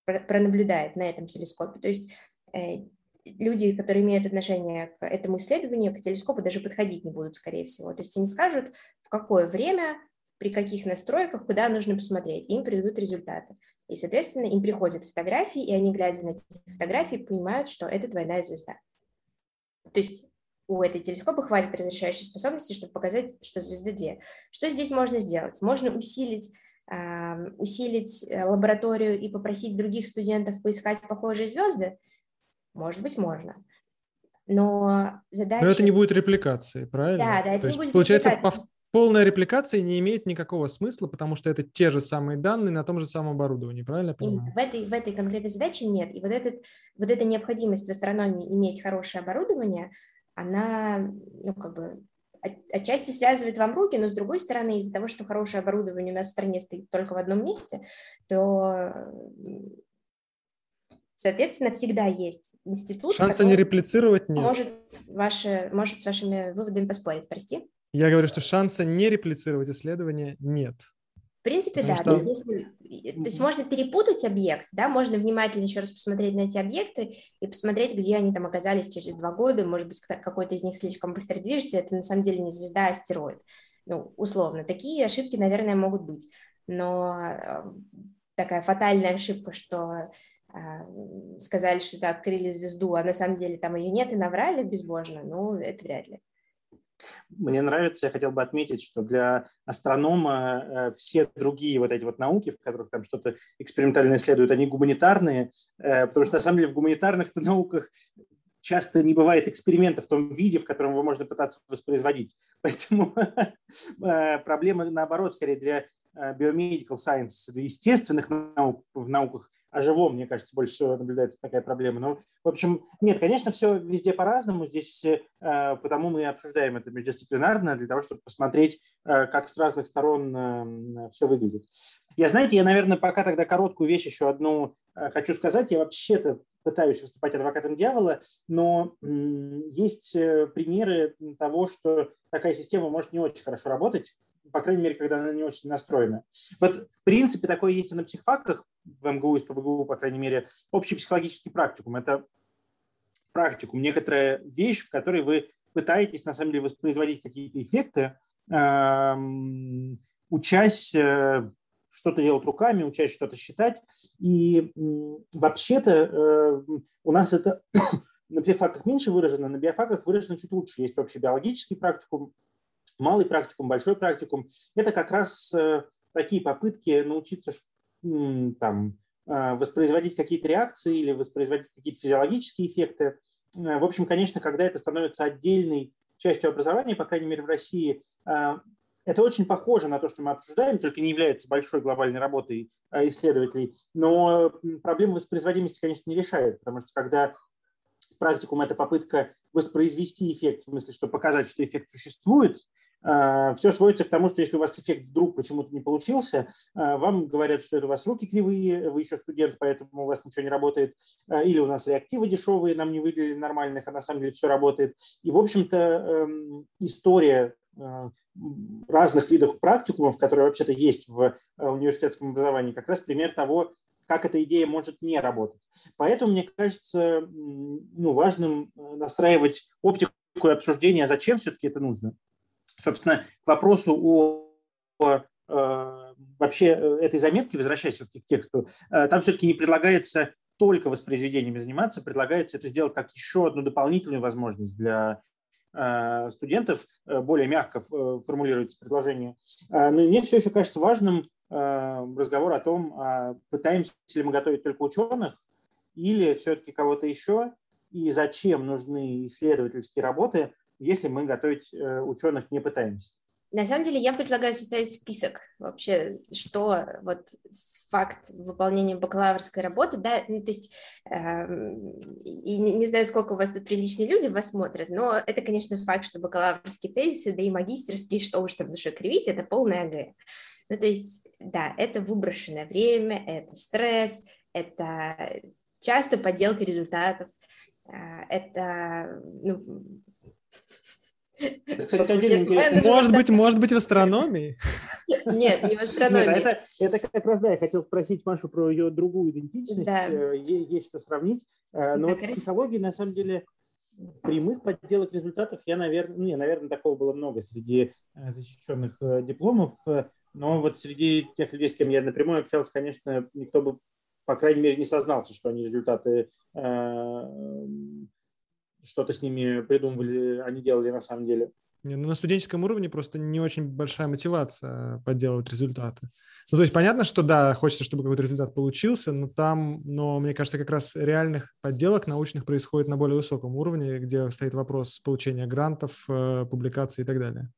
A: пронаблюдает на этом телескопе. То есть э, люди, которые имеют отношение к этому исследованию, к телескопу даже подходить не будут, скорее всего. То есть они скажут, в какое время, при каких настройках, куда нужно посмотреть, им придут результаты. И, соответственно, им приходят фотографии, и они, глядя на эти фотографии, понимают, что это двойная звезда. То есть у этой телескопа хватит разрешающей способности, чтобы показать, что звезды две. Что здесь можно сделать? Можно усилить усилить э, лабораторию и попросить других студентов поискать похожие звезды? Может быть, можно. Но задача...
C: Но это не будет репликации, правильно?
A: Да, да, это
C: То
A: не будет
C: Получается,
A: репликации.
C: полная репликация не имеет никакого смысла, потому что это те же самые данные на том же самом оборудовании, правильно
A: В этой, в этой конкретной задаче нет. И вот, этот, вот эта необходимость в астрономии иметь хорошее оборудование, она, ну, как бы, отчасти связывает вам руки, но с другой стороны, из-за того, что хорошее оборудование у нас в стране стоит только в одном месте, то Соответственно, всегда есть институт,
C: Шанса не реплицировать нет.
A: Может, ваши, может с вашими выводами поспорить, прости.
C: Я говорю, что шанса не реплицировать исследование нет.
A: В принципе, да. Что... Если, то есть можно перепутать объект, да, можно внимательно еще раз посмотреть на эти объекты и посмотреть, где они там оказались через два года. Может быть, какой-то из них слишком быстро движется, это на самом деле не звезда, а астероид. Ну, условно. Такие ошибки, наверное, могут быть. Но э, такая фатальная ошибка, что э, сказали, что это открыли звезду, а на самом деле там ее нет и наврали безбожно, ну, это вряд ли.
B: Мне нравится, я хотел бы отметить, что для астронома э, все другие вот эти вот науки, в которых там что-то экспериментально исследуют, они гуманитарные, э, потому что на самом деле в гуманитарных науках часто не бывает эксперимента в том виде, в котором его можно пытаться воспроизводить. Поэтому э, проблема, наоборот, скорее для biomedical science, для естественных наук, в науках о живом, мне кажется, больше всего наблюдается такая проблема. Но, в общем, нет, конечно, все везде по-разному. Здесь э, потому мы обсуждаем это междисциплинарно, для того, чтобы посмотреть, э, как с разных сторон э, все выглядит. Я, знаете, я, наверное, пока тогда короткую вещь еще одну э, хочу сказать. Я вообще-то пытаюсь выступать адвокатом дьявола, но есть примеры того, что такая система может не очень хорошо работать по крайней мере, когда она не очень настроена. Вот, в принципе, такое есть и на психфаках, в МГУ и ПБГУ, по крайней мере, общий психологический практикум. Это практикум, некоторая вещь, в которой вы пытаетесь, на самом деле, воспроизводить какие-то эффекты, эм, учась э, что-то делать руками, учась что-то считать. И вообще-то э, у нас это на психфаках меньше выражено, на биофаках выражено чуть лучше. Есть общий биологический практикум, малый практикум, большой практикум, это как раз э, такие попытки научиться там, э, воспроизводить какие-то реакции или воспроизводить какие-то физиологические эффекты. Э, в общем, конечно, когда это становится отдельной частью образования, по крайней мере в России, это очень похоже на то, что мы обсуждаем, только не является большой глобальной работой исследователей. Но проблему воспроизводимости, конечно, не решает, потому что когда практикум – это попытка воспроизвести эффект, в смысле, что показать, что эффект существует, все сводится к тому, что если у вас эффект вдруг почему-то не получился, а, вам говорят, что это у вас руки кривые, вы еще студент, поэтому у вас ничего не работает, или у нас реактивы дешевые, нам не выделили нормальных, а на самом деле все работает. И, в общем-то, эм, история разных видов практикумов, которые вообще-то есть в э, университетском образовании, как раз пример того, как эта идея может не работать. Поэтому, мне кажется, ну, важным э, настраивать оптику и обсуждение, а зачем все-таки это нужно. Собственно, к вопросу о, э, вообще этой заметке, возвращаясь все-таки к тексту, там все-таки не предлагается только воспроизведениями заниматься, предлагается это сделать как еще одну дополнительную возможность для Э, студентов э, более мягко э, формулируется предложение. Но мне все еще кажется важным разговор о том, а пытаемся ли мы готовить только ученых или все-таки кого-то еще, и зачем нужны исследовательские работы, если мы готовить ученых не пытаемся.
A: На самом деле я предлагаю составить список вообще, что вот факт выполнения бакалаврской работы, да, ну, то есть, э, и не, не знаю, сколько у вас тут приличные люди вас смотрят, но это, конечно, факт, что бакалаврские тезисы, да и магистрские, что уж там душой кривить, это полная АГ. Ну, то есть, да, это выброшенное время, это стресс, это часто подделка результатов, э, это ну,
C: кстати, отдельно интересно. Может быть, может быть, в астрономии?
A: Нет, не в астрономии. Нет,
B: это, это как раз, да, я хотел спросить Машу про ее другую идентичность. Да. Э, есть что сравнить. Э, но вот в психологии, на самом деле, прямых подделок результатов я, наверное, ну, не, наверное, такого было много среди э, защищенных дипломов. Но вот среди тех людей, с кем я напрямую общался, конечно, никто бы, по крайней мере, не сознался, что они результаты что-то с ними придумывали, они делали на самом деле.
C: Не, ну на студенческом уровне просто не очень большая мотивация подделывать результаты. Ну, то есть понятно, что да, хочется, чтобы какой-то результат получился, но там, но мне кажется, как раз реальных подделок научных происходит на более высоком уровне, где стоит вопрос получения грантов, э, публикаций и так далее.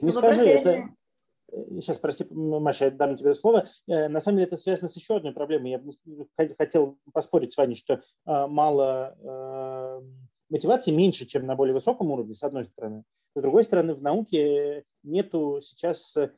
B: Не ну, скажи, это, сейчас, прости, Маша, я дам тебе слово. Э, на самом деле это связано с еще одной проблемой. Я бы хотел поспорить с вами, что э, мало мотивации меньше, чем на более высоком уровне, с одной стороны. С другой стороны, в науке нету сейчас э,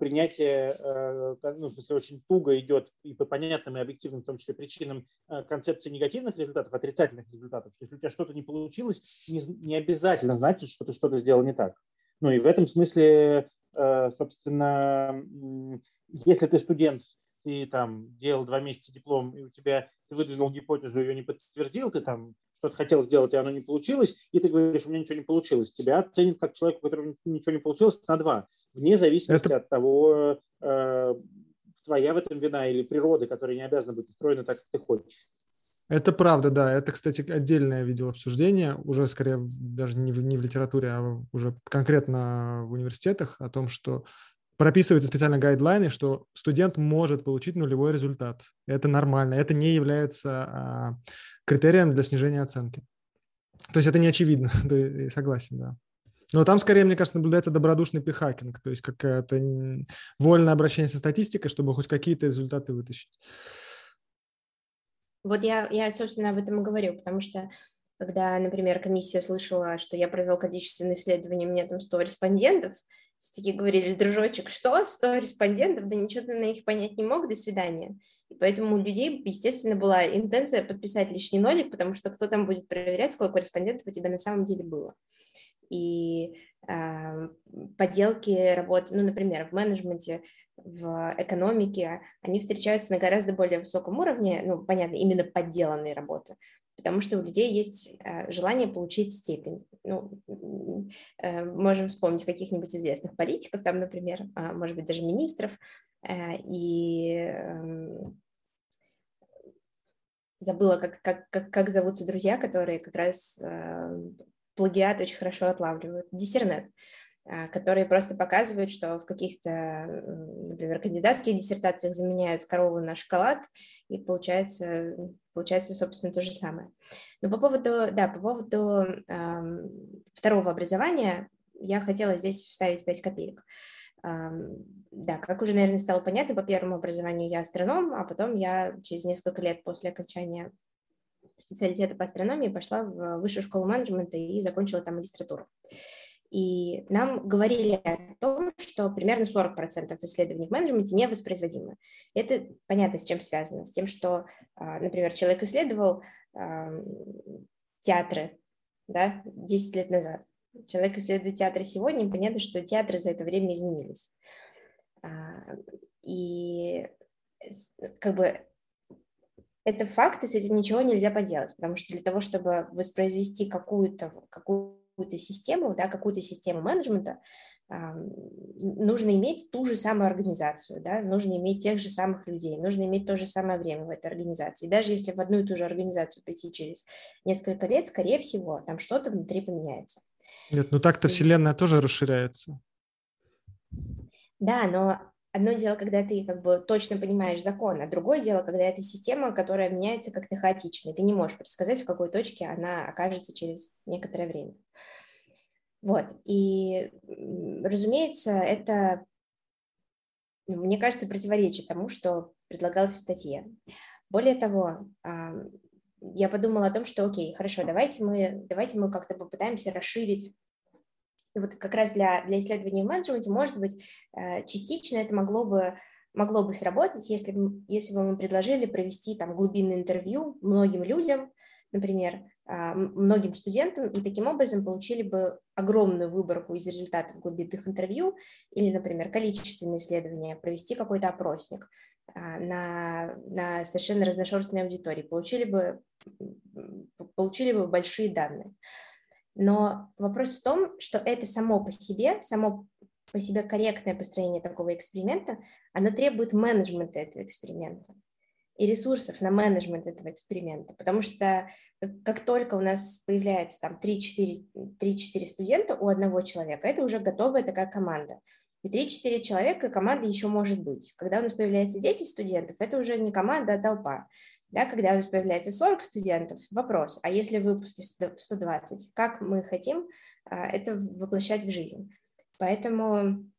B: принятия, э, ну, в смысле, очень туго идет и по понятным и объективным, в том числе, причинам э, концепции негативных результатов, отрицательных результатов. Если у тебя что-то не получилось, не, не обязательно значит, что ты что-то сделал не так. Ну и в этом смысле, собственно, если ты студент, ты там делал два месяца диплом, и у тебя ты выдвинул гипотезу, ее не подтвердил, ты там что-то хотел сделать, и оно не получилось, и ты говоришь, у меня ничего не получилось. Тебя оценят как человека, у которого ничего не получилось, на два, вне зависимости Это... от того, э, твоя в этом вина или природы, которая не обязана быть устроена так, как ты хочешь.
C: Это правда, да. Это, кстати, отдельное видео обсуждение, уже скорее даже не в, не в литературе, а уже конкретно в университетах, о том, что прописываются специально гайдлайны, что студент может получить нулевой результат. Это нормально, это не является а, критерием для снижения оценки. То есть это не очевидно, согласен, да. Но там, скорее, мне кажется, наблюдается добродушный пихакинг, то есть какое-то вольное обращение со статистикой, чтобы хоть какие-то результаты вытащить.
A: Вот я, я, собственно, об этом и говорю, потому что когда, например, комиссия слышала, что я провел количественное исследование, у меня там 100 респондентов, все таки говорили, дружочек, что, 100 респондентов, да ничего ты на них понять не мог, до свидания. И поэтому у людей, естественно, была интенция подписать лишний нолик, потому что кто там будет проверять, сколько респондентов у тебя на самом деле было. И э, подделки работы, ну, например, в менеджменте, в экономике, они встречаются на гораздо более высоком уровне, ну, понятно, именно подделанные работы, потому что у людей есть э, желание получить степень. Ну, э, можем вспомнить каких-нибудь известных политиков, там, например, а, может быть, даже министров, э, и эм, забыла, как, как, как, как зовутся друзья, которые как раз плагиат очень хорошо отлавливают. Диссернет. А, которые просто показывают, что в каких-то, например, кандидатских диссертациях заменяют корову на шоколад, и получается, получается, собственно, то же самое. Но по поводу, да, по поводу э, второго образования я хотела здесь вставить 5 копеек. Да, как уже, наверное, стало понятно, по первому образованию я астроном, а потом я через несколько лет после окончания специалитета по астрономии пошла в высшую школу менеджмента и закончила там магистратуру. И нам говорили о том, что примерно 40% исследований в менеджменте не воспроизводимы. Это понятно, с чем связано. С тем, что, а, например, человек исследовал театры да, 10 лет назад. Человек исследует театры сегодня, и понятно, что театры за это время изменились. А, и как бы это факт, и с этим ничего нельзя поделать, потому что для того, чтобы воспроизвести какую-то какую какую-то систему, да, какую-то систему менеджмента, нужно иметь ту же самую организацию, да, нужно иметь тех же самых людей, нужно иметь то же самое время в этой организации. Даже если в одну и ту же организацию прийти через несколько лет, скорее всего, там что-то внутри поменяется.
C: Нет, ну так-то Вселенная тоже расширяется.
A: Да, но одно дело, когда ты как бы точно понимаешь закон, а другое дело, когда это система, которая меняется как-то хаотично. Ты не можешь предсказать, в какой точке она окажется через некоторое время. Вот, и, разумеется, это, ну, мне кажется, противоречит тому, что предлагалось в статье. Более того, я подумала о том, что, окей, хорошо, давайте мы, давайте мы как-то попытаемся расширить и вот как раз для, для исследований в менеджменте, может быть, э, частично это могло бы, могло бы сработать, если, если бы мы предложили провести там глубинное интервью многим людям, например, а, многим студентам, и таким образом получили бы огромную выборку из результатов глубинных интервью или, например, количественные исследования, провести какой-то опросник а, на, на совершенно разношерстной аудитории, получили бы, получили бы большие данные. Но вопрос в том, что это само по себе, само по себе корректное построение такого эксперимента, оно требует менеджмента этого эксперимента и ресурсов на менеджмент этого эксперимента, потому что как только у нас появляется там 3-4 студента у одного человека, это уже готовая такая команда. И 3-4 человека команда еще может быть. Когда у нас появляется 10 студентов, это уже не команда, а толпа. Да, когда у нас появляется 40 студентов, вопрос, а если в выпуске 120, как мы хотим а, это воплощать в жизнь? Поэтому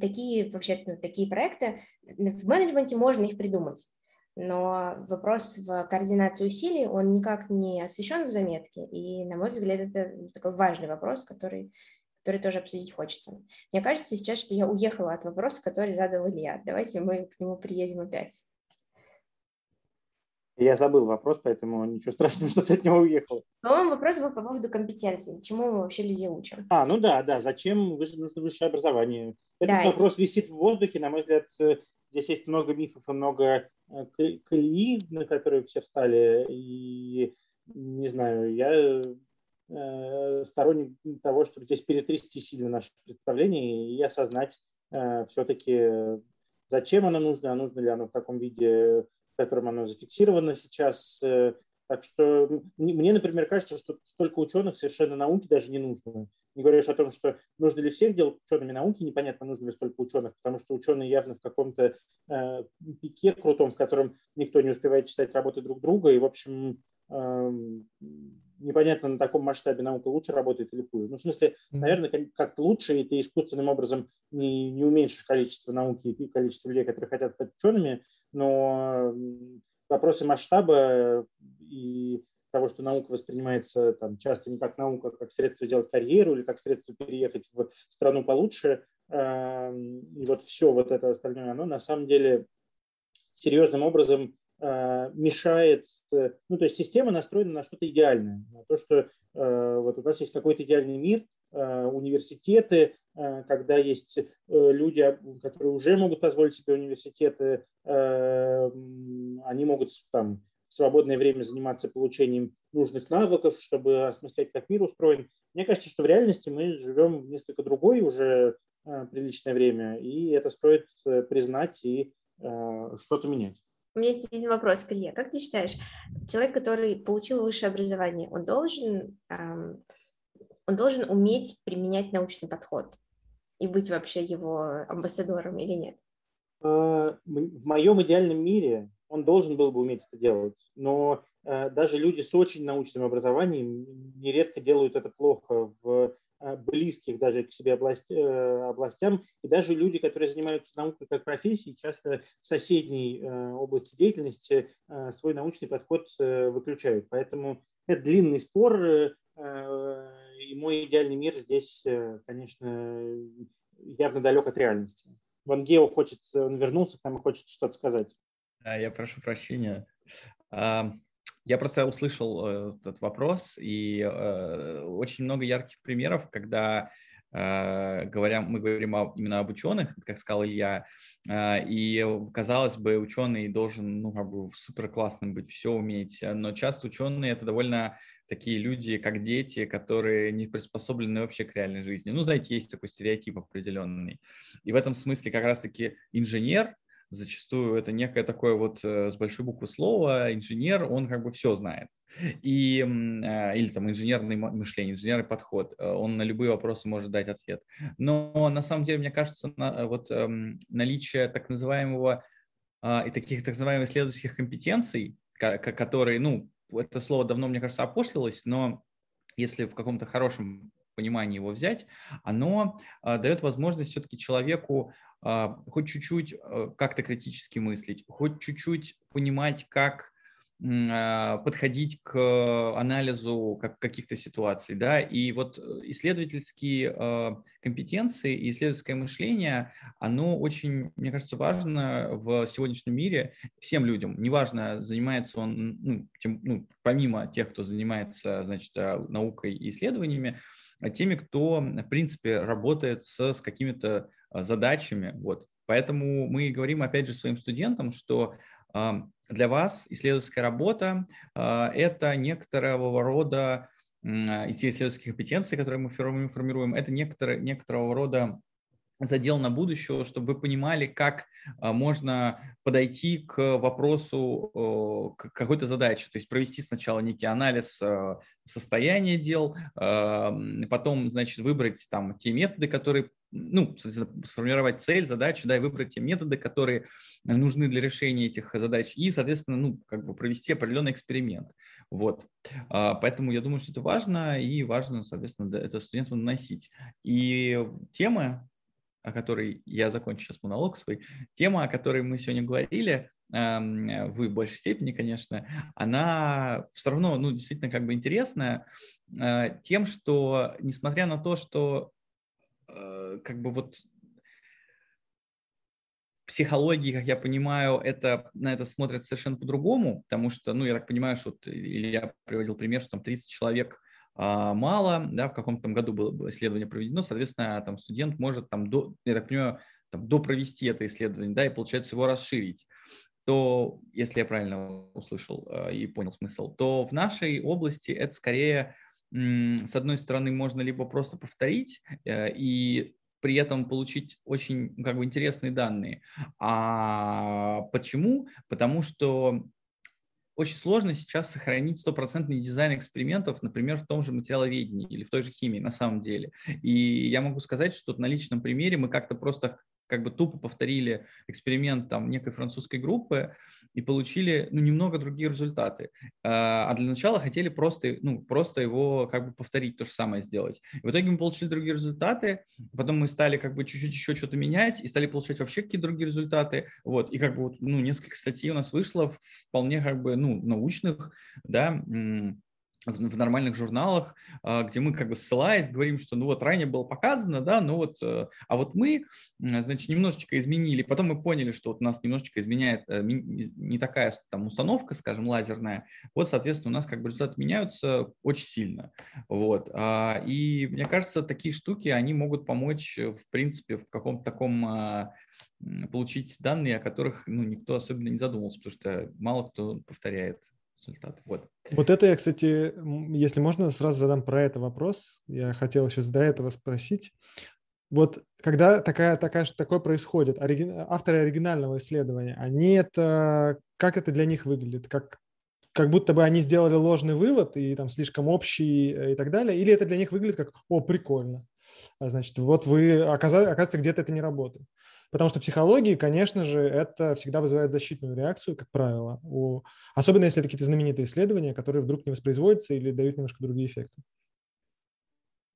A: такие вообще ну, такие проекты в менеджменте можно их придумать, но вопрос в координации усилий он никак не освещен в заметке, и на мой взгляд это такой важный вопрос, который который тоже обсудить хочется. Мне кажется сейчас, что я уехала от вопроса, который задал Илья. Давайте мы к нему приедем опять.
B: Я забыл вопрос, поэтому ничего страшного, что ты от него уехал.
A: По-моему, вопрос был по поводу компетенции. Чему мы вообще людей учим?
B: А, ну да, да. Зачем нужно высшее образование? Этот да, вопрос и... висит в воздухе. На мой взгляд, э, здесь есть много мифов и много э, колеи, на которые все встали. И не знаю, я э, сторонник того, чтобы здесь перетрясти сильно наши представления и осознать все-таки, зачем оно нужно, а нужно ли оно в таком виде в котором оно зафиксировано сейчас. Э, так что мне, например, кажется, что столько ученых совершенно науки даже не нужно. Не говоришь о том, что нужно ли всех делать учеными науки, непонятно, нужно ли столько ученых, потому что ученые явно в каком-то э, пике крутом, в котором никто не успевает читать работы друг друга, и, в общем, э, непонятно, на таком масштабе наука лучше работает или хуже. Ну, в смысле, наверное, как-то лучше, и ты искусственным образом не, не уменьшишь количество науки и количество людей, которые хотят стать учеными, но вопросы масштаба и того, что наука воспринимается там, часто не как наука, а как средство сделать карьеру или как средство переехать в страну получше, эм, и вот все вот это остальное, оно на самом деле серьезным образом Э, мешает, э, ну, то есть система настроена на что-то идеальное, на то, что э, вот у нас есть какой-то идеальный мир, университеты, когда есть люди, которые уже могут позволить себе университеты, они могут там в свободное время заниматься получением нужных навыков, чтобы осмыслять, как мир устроен. Мне кажется, что в реальности мы живем в несколько другой уже приличное время, и это стоит признать и что-то менять.
A: У меня есть один вопрос к Илье. Как ты считаешь, человек, который получил высшее образование, он должен, он должен уметь применять научный подход и быть вообще его амбассадором или нет?
B: А, в моем идеальном мире он должен был бы уметь это делать, но э, даже люди с очень научным образованием нередко делают это плохо в близких даже к себе область, областям. И даже люди, которые занимаются наукой как профессией, часто в соседней области деятельности свой научный подход выключают. Поэтому это длинный спор, мой идеальный мир здесь, конечно, явно далек от реальности. Ван Гео хочет, он вернулся к нам и хочет что-то сказать.
D: Я прошу прощения. Я просто услышал э, этот вопрос, и э, очень много ярких примеров, когда э, говоря, мы говорим о, именно об ученых, как сказал Илья, и казалось бы, ученый должен, ну, как бы супер классным быть, все уметь, но часто ученые это довольно такие люди, как дети, которые не приспособлены вообще к реальной жизни. Ну, знаете, есть такой стереотип определенный. И в этом смысле как раз-таки инженер зачастую это некое такое вот э, с большой буквы слово, инженер, он как бы все знает. И, э, или там инженерное мышление, инженерный подход, э, он на любые вопросы может дать ответ. Но на самом деле, мне кажется, вот эм, наличие так называемого а, и таких так называемых исследовательских компетенций, которые, ну, это слово давно, мне кажется, опошлилось, но если в каком-то хорошем понимании его взять, оно а, дает возможность все-таки человеку а, хоть чуть-чуть э, как-то критически мыслить, хоть чуть-чуть понимать, как подходить к анализу каких-то ситуаций, да, и вот э, исследовательские а, компетенции и исследовательское мышление, оно очень, мне кажется, важно в сегодняшнем мире всем людям, неважно, занимается он, ну, тем, ну, помимо тех, кто занимается, значит, наукой и исследованиями, теми, кто, в принципе, работает с, с какими-то а, задачами. Вот. Поэтому мы говорим, опять же, своим студентам, что а, для вас исследовательская работа а, – это некоторого рода из исследовательских компетенций, которые мы формируем, это некоторые, некоторого рода задел на будущее, чтобы вы понимали, как можно подойти к вопросу к какой-то задаче. То есть провести сначала некий анализ состояния дел, потом, значит, выбрать там те методы, которые ну, сформировать цель, задачу, да, и выбрать те методы, которые нужны для решения этих задач, и, соответственно, ну, как бы провести определенный эксперимент. Вот. А, поэтому я думаю, что это важно, и важно, соответственно, это студенту наносить. И темы, о которой я закончу сейчас монолог свой, тема, о которой мы сегодня говорили, в большей степени, конечно, она все равно, ну, действительно как бы интересная а, тем, что, несмотря на то, что Э, как бы вот психологии, как я понимаю, это, на это смотрят совершенно по-другому, потому что, ну, я так понимаю, что вот, я приводил пример, что там 30 человек а, мало, да, в каком-то году было исследование проведено, соответственно, там студент может там до, я так понимаю, там, до провести это исследование, да, и получается его расширить. То, если я правильно услышал э, и понял смысл, то в нашей области это скорее с одной стороны, можно либо просто повторить э, и при этом получить очень как бы интересные данные. А почему? Потому что очень сложно сейчас сохранить стопроцентный дизайн экспериментов, например, в том же материаловедении или в той же химии на самом деле. И я могу сказать, что на личном примере мы как-то просто как бы тупо повторили эксперимент там некой французской группы и получили ну, немного другие результаты. А, а для начала хотели просто, ну, просто его как бы повторить, то же самое сделать. И в итоге мы получили другие результаты, потом мы стали как бы чуть-чуть еще что-то менять и стали получать вообще какие-то другие результаты. Вот, и как бы вот, ну, несколько статей у нас вышло вполне как бы, ну, научных, да, в нормальных журналах, а, где мы как бы ссылаясь говорим, что ну вот ранее было показано, да, ну вот, э, а вот мы, значит, немножечко изменили, потом мы поняли, что вот у нас немножечко изменяет э, не такая там установка, скажем, лазерная, вот, соответственно, у нас как бы результаты меняются очень сильно, вот, а, и мне кажется, такие штуки, они могут помочь, э, в принципе, в каком-то таком а, получить данные, о которых ну, никто особенно не задумывался, потому что мало кто повторяет результаты. Вот.
C: Вот это я, кстати, если можно, сразу задам про это вопрос. Я хотел сейчас до этого спросить. Вот когда такая, такая, такое происходит, ори... авторы оригинального исследования, они это, как это для них выглядит? Как, как будто бы они сделали ложный вывод и там слишком общий э, и так далее? Или это для них выглядит как, о, прикольно? А, значит, вот вы, оказывается, где-то это не работает. Потому что в психологии, конечно же, это всегда вызывает защитную реакцию, как правило, у... особенно если это какие-то знаменитые исследования, которые вдруг не воспроизводятся или дают немножко другие эффекты.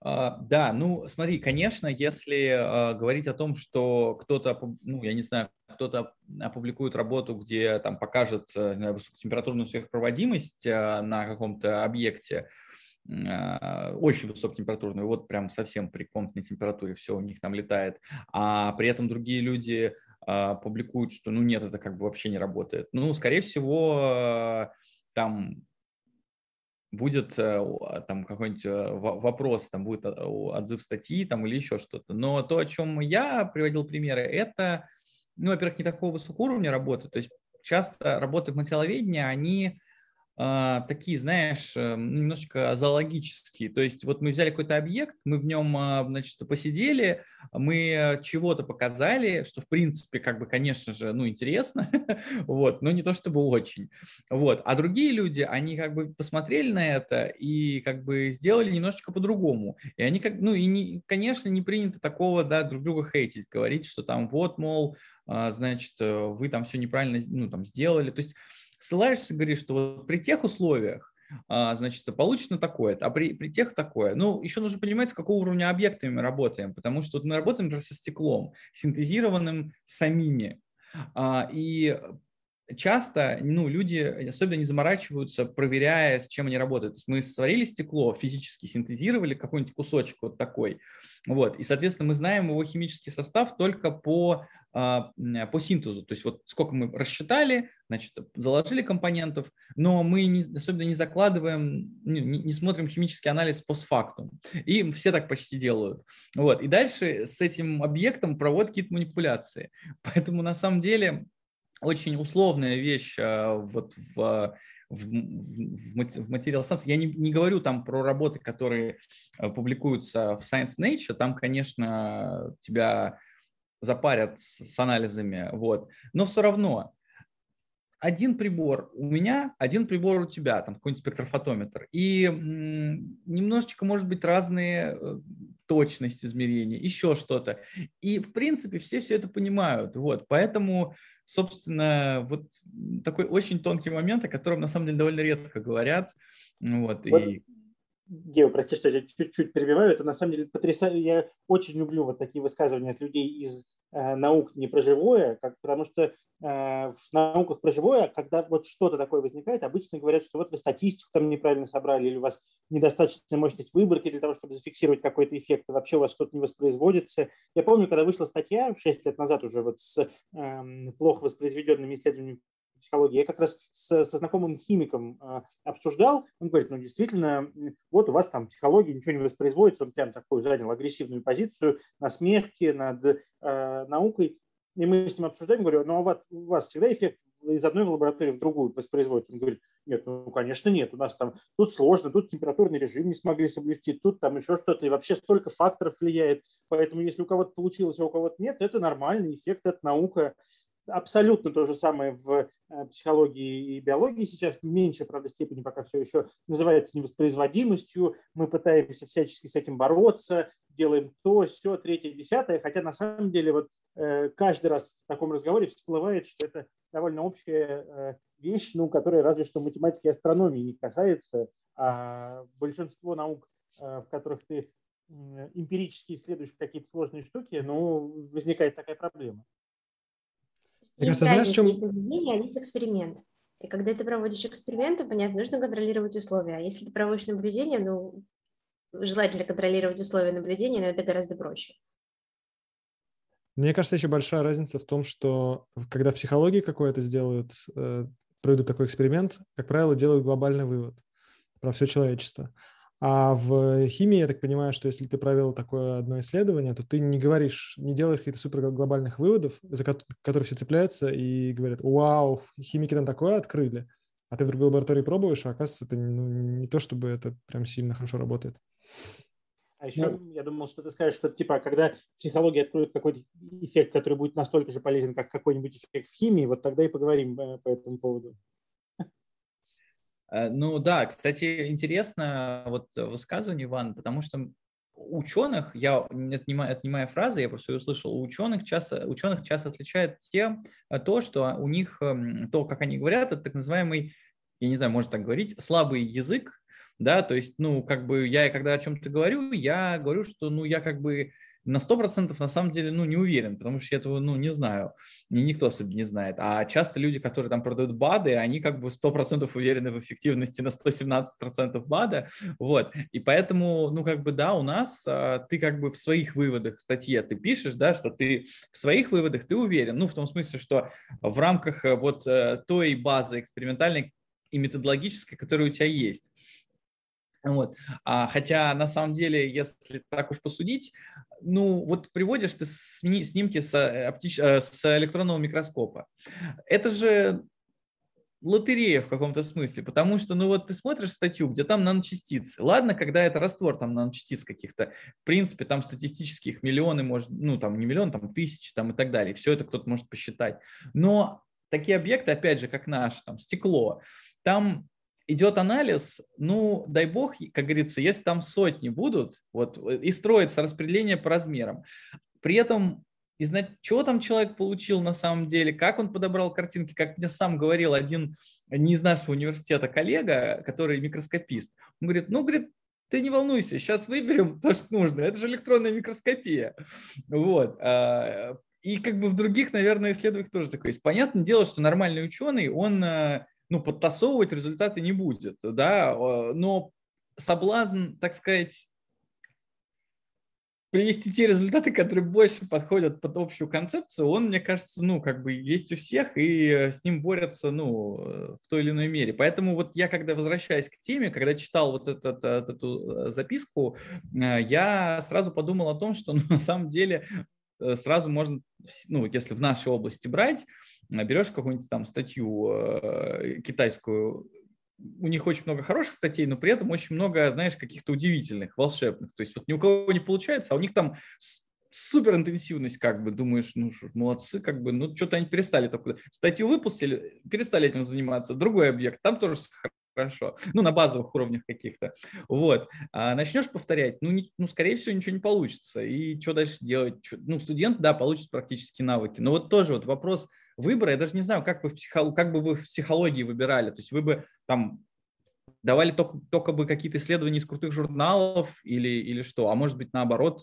D: Uh, да, ну смотри, конечно, если uh, говорить о том, что кто-то, ну я не знаю, кто-то опубликует работу, где там покажет uh, высокотемпературную сверхпроводимость на каком-то объекте, очень высокотемпературную, вот прям совсем при комнатной температуре все у них там летает, а при этом другие люди публикуют, что ну нет, это как бы вообще не работает. Ну, скорее всего, там будет э, там какой-нибудь э, вопрос, там будет отзыв статьи там, или еще что-то. Но то, о чем я приводил примеры, это, ну, во-первых, не такого высокого уровня работы. То есть часто работы в материаловедении, они а, такие, знаешь, э, немножечко зоологические. То есть вот мы взяли какой-то объект, мы в нем, а, значит, посидели, мы чего-то показали, что, в принципе, как бы, конечно же, ну, интересно, вот, но не то чтобы очень. Вот. А другие люди, они как бы посмотрели на это и как бы сделали немножечко по-другому. И они как, ну, и, не, конечно, не принято такого, да, друг друга хейтить, говорить, что там вот, мол, а, значит, э, вы там все неправильно, ну, там, сделали. То есть ссылаешься, говоришь, что вот при тех условиях, а, значит, получено такое, а при, при тех такое. Ну, еще нужно понимать, с какого уровня объектами мы работаем, потому что вот мы работаем, например, со стеклом, синтезированным самими. А, и часто ну, люди особенно не заморачиваются, проверяя, с чем они работают. То есть мы сварили стекло, физически синтезировали какой-нибудь кусочек вот такой, вот, и, соответственно, мы знаем его химический состав только по, по синтезу. То есть вот сколько мы рассчитали, значит, заложили компонентов, но мы не, особенно не закладываем, не, не смотрим химический анализ постфактум. И все так почти делают. Вот. И дальше с этим объектом проводят какие-то манипуляции. Поэтому на самом деле очень условная вещь а, вот в в, в материал Science. Я не, не говорю там про работы, которые а, публикуются в Science Nature. Там, конечно, тебя запарят с, с анализами, вот. Но все равно один прибор у меня, один прибор у тебя, там какой-нибудь спектрофотометр. И немножечко, может быть, разные э, точность измерения, еще что-то. И, в принципе, все все это понимают. Вот. Поэтому, собственно, вот такой очень тонкий момент, о котором, на самом деле, довольно редко говорят. Вот, вот. И
B: Гео, прости, что я чуть-чуть перебиваю, это на самом деле потрясающе. Я очень люблю вот такие высказывания от людей из э, наук не про живое, как, потому что э, в науках про живое, когда вот что-то такое возникает, обычно говорят, что вот вы статистику там неправильно собрали, или у вас недостаточно мощность выборки для того, чтобы зафиксировать какой-то эффект, и вообще у вас что-то не воспроизводится. Я помню, когда вышла статья 6 лет назад уже вот с э, плохо воспроизведенными исследованиями психологии. Я как раз с, со знакомым химиком э, обсуждал. Он говорит, ну действительно, вот у вас там психология ничего не воспроизводится. Он прям такую занял агрессивную позицию на смерти над э, наукой. И мы с ним обсуждаем, говорю, ну а вот у вас всегда эффект из одной лаборатории в другую воспроизводится. Он говорит, нет, ну, конечно, нет. У нас там тут сложно, тут температурный режим не смогли соблюсти, тут там еще что-то. И вообще столько факторов влияет. Поэтому если у кого-то получилось, а у кого-то нет, это нормальный эффект, это наука абсолютно то же самое в э, психологии и биологии сейчас, в меньшей, правда, степени пока все еще называется невоспроизводимостью. Мы пытаемся всячески с этим бороться, делаем то, все, третье, десятое, хотя на самом деле вот э, каждый раз в таком разговоре всплывает, что это довольно общая э, вещь, ну, которая разве что математики и астрономии не касается, а большинство наук, в которых ты эмпирически исследуешь какие-то сложные штуки, ну, возникает такая проблема.
A: Есть разница, знаешь, чем... есть наблюдение, а есть эксперимент. И когда ты проводишь эксперимент, то, понятно, нужно контролировать условия. А если ты проводишь наблюдение, ну, желательно контролировать условия наблюдения, но это гораздо проще.
C: Мне кажется, еще большая разница в том, что когда в психологии какое-то сделают, э, проведут такой эксперимент, как правило, делают глобальный вывод про все человечество. А в химии, я так понимаю, что если ты провел такое одно исследование, то ты не говоришь, не делаешь каких-то супер глобальных выводов, за которые все цепляются и говорят, вау, химики там такое открыли, а ты в другой лаборатории пробуешь, а оказывается, это ну, не то, чтобы это прям сильно хорошо работает.
B: А еще ну, я думал, что ты скажешь, что типа, когда психология откроет какой-то эффект, который будет настолько же полезен, как какой-нибудь эффект в химии, вот тогда и поговорим э, по этому поводу.
D: Э, ну да, кстати, интересно вот высказывание, Иван, потому что ученых, я не моя фраза, я просто ее услышал, у ученых часто, ученых часто отличает тем, э, то, что у них, эм, то, как они говорят, это так называемый, я не знаю, можно так говорить, слабый язык, да, то есть, ну, как бы я, когда о чем-то говорю, я говорю, что, ну, я как бы на 100% на самом деле, ну, не уверен, потому что я этого, ну, не знаю, никто особенно не знает. А часто люди, которые там продают БАДы, они как бы 100% уверены в эффективности на 117% БАДа, вот. И поэтому, ну, как бы, да, у нас а, ты как бы в своих выводах статье ты пишешь, да, что ты в своих выводах ты уверен, ну, в том смысле, что в рамках э, вот э, той базы экспериментальной и методологической, которая у тебя есть. Вот. А, хотя на самом деле, если так уж посудить, ну вот приводишь ты снимки с, э, оптич... Э, с электронного микроскопа. Это же лотерея в каком-то смысле, потому что, ну вот ты смотришь статью, где там наночастицы. Ладно, когда это раствор там наночастиц каких-то, в принципе, там статистически их миллионы, может, ну там не миллион, там тысячи там и так далее. Все это кто-то может посчитать. Но такие объекты, опять же, как наш, там стекло, там идет анализ, ну, дай бог, как говорится, если там сотни будут, вот, и строится распределение по размерам. При этом и знать, что там человек получил на самом деле, как он подобрал картинки, как мне сам говорил один не из нашего университета коллега, который микроскопист. Он говорит, ну, говорит, ты не волнуйся, сейчас выберем то, что нужно. Это же электронная микроскопия. Вот. А, и как бы в других, наверное, исследованиях тоже такое есть. Понятное дело, что нормальный ученый, он а, ну, подтасовывать результаты не будет, да, но соблазн, так сказать, привести те результаты, которые больше подходят под общую концепцию, он, мне кажется, ну, как бы есть у всех, и с ним борются, ну, в той или иной мере. Поэтому вот я, когда возвращаюсь к теме, когда читал вот этот, эту записку, э, я сразу подумал о том, что ну, на самом деле э, сразу можно, ну, если в нашей области брать, берешь какую-нибудь там статью э, китайскую, у них очень много хороших статей, но при этом очень много, знаешь, каких-то удивительных, волшебных. То есть вот ни у кого не получается, а у них там супер интенсивность, как бы, думаешь, ну, молодцы, как бы, ну, что-то они перестали такую статью выпустили, перестали этим заниматься, другой объект, там тоже хорошо, ну, на базовых уровнях каких-то, вот, а начнешь повторять, ну, не, ну, скорее всего, ничего не получится, и что дальше делать, ну, студент, да, получит практические навыки, но вот тоже вот вопрос выбора, я даже не знаю, как, вы в психо... как бы вы в психологии выбирали. То есть вы бы там давали только, только бы какие-то исследования из крутых журналов или, или что? А может быть, наоборот,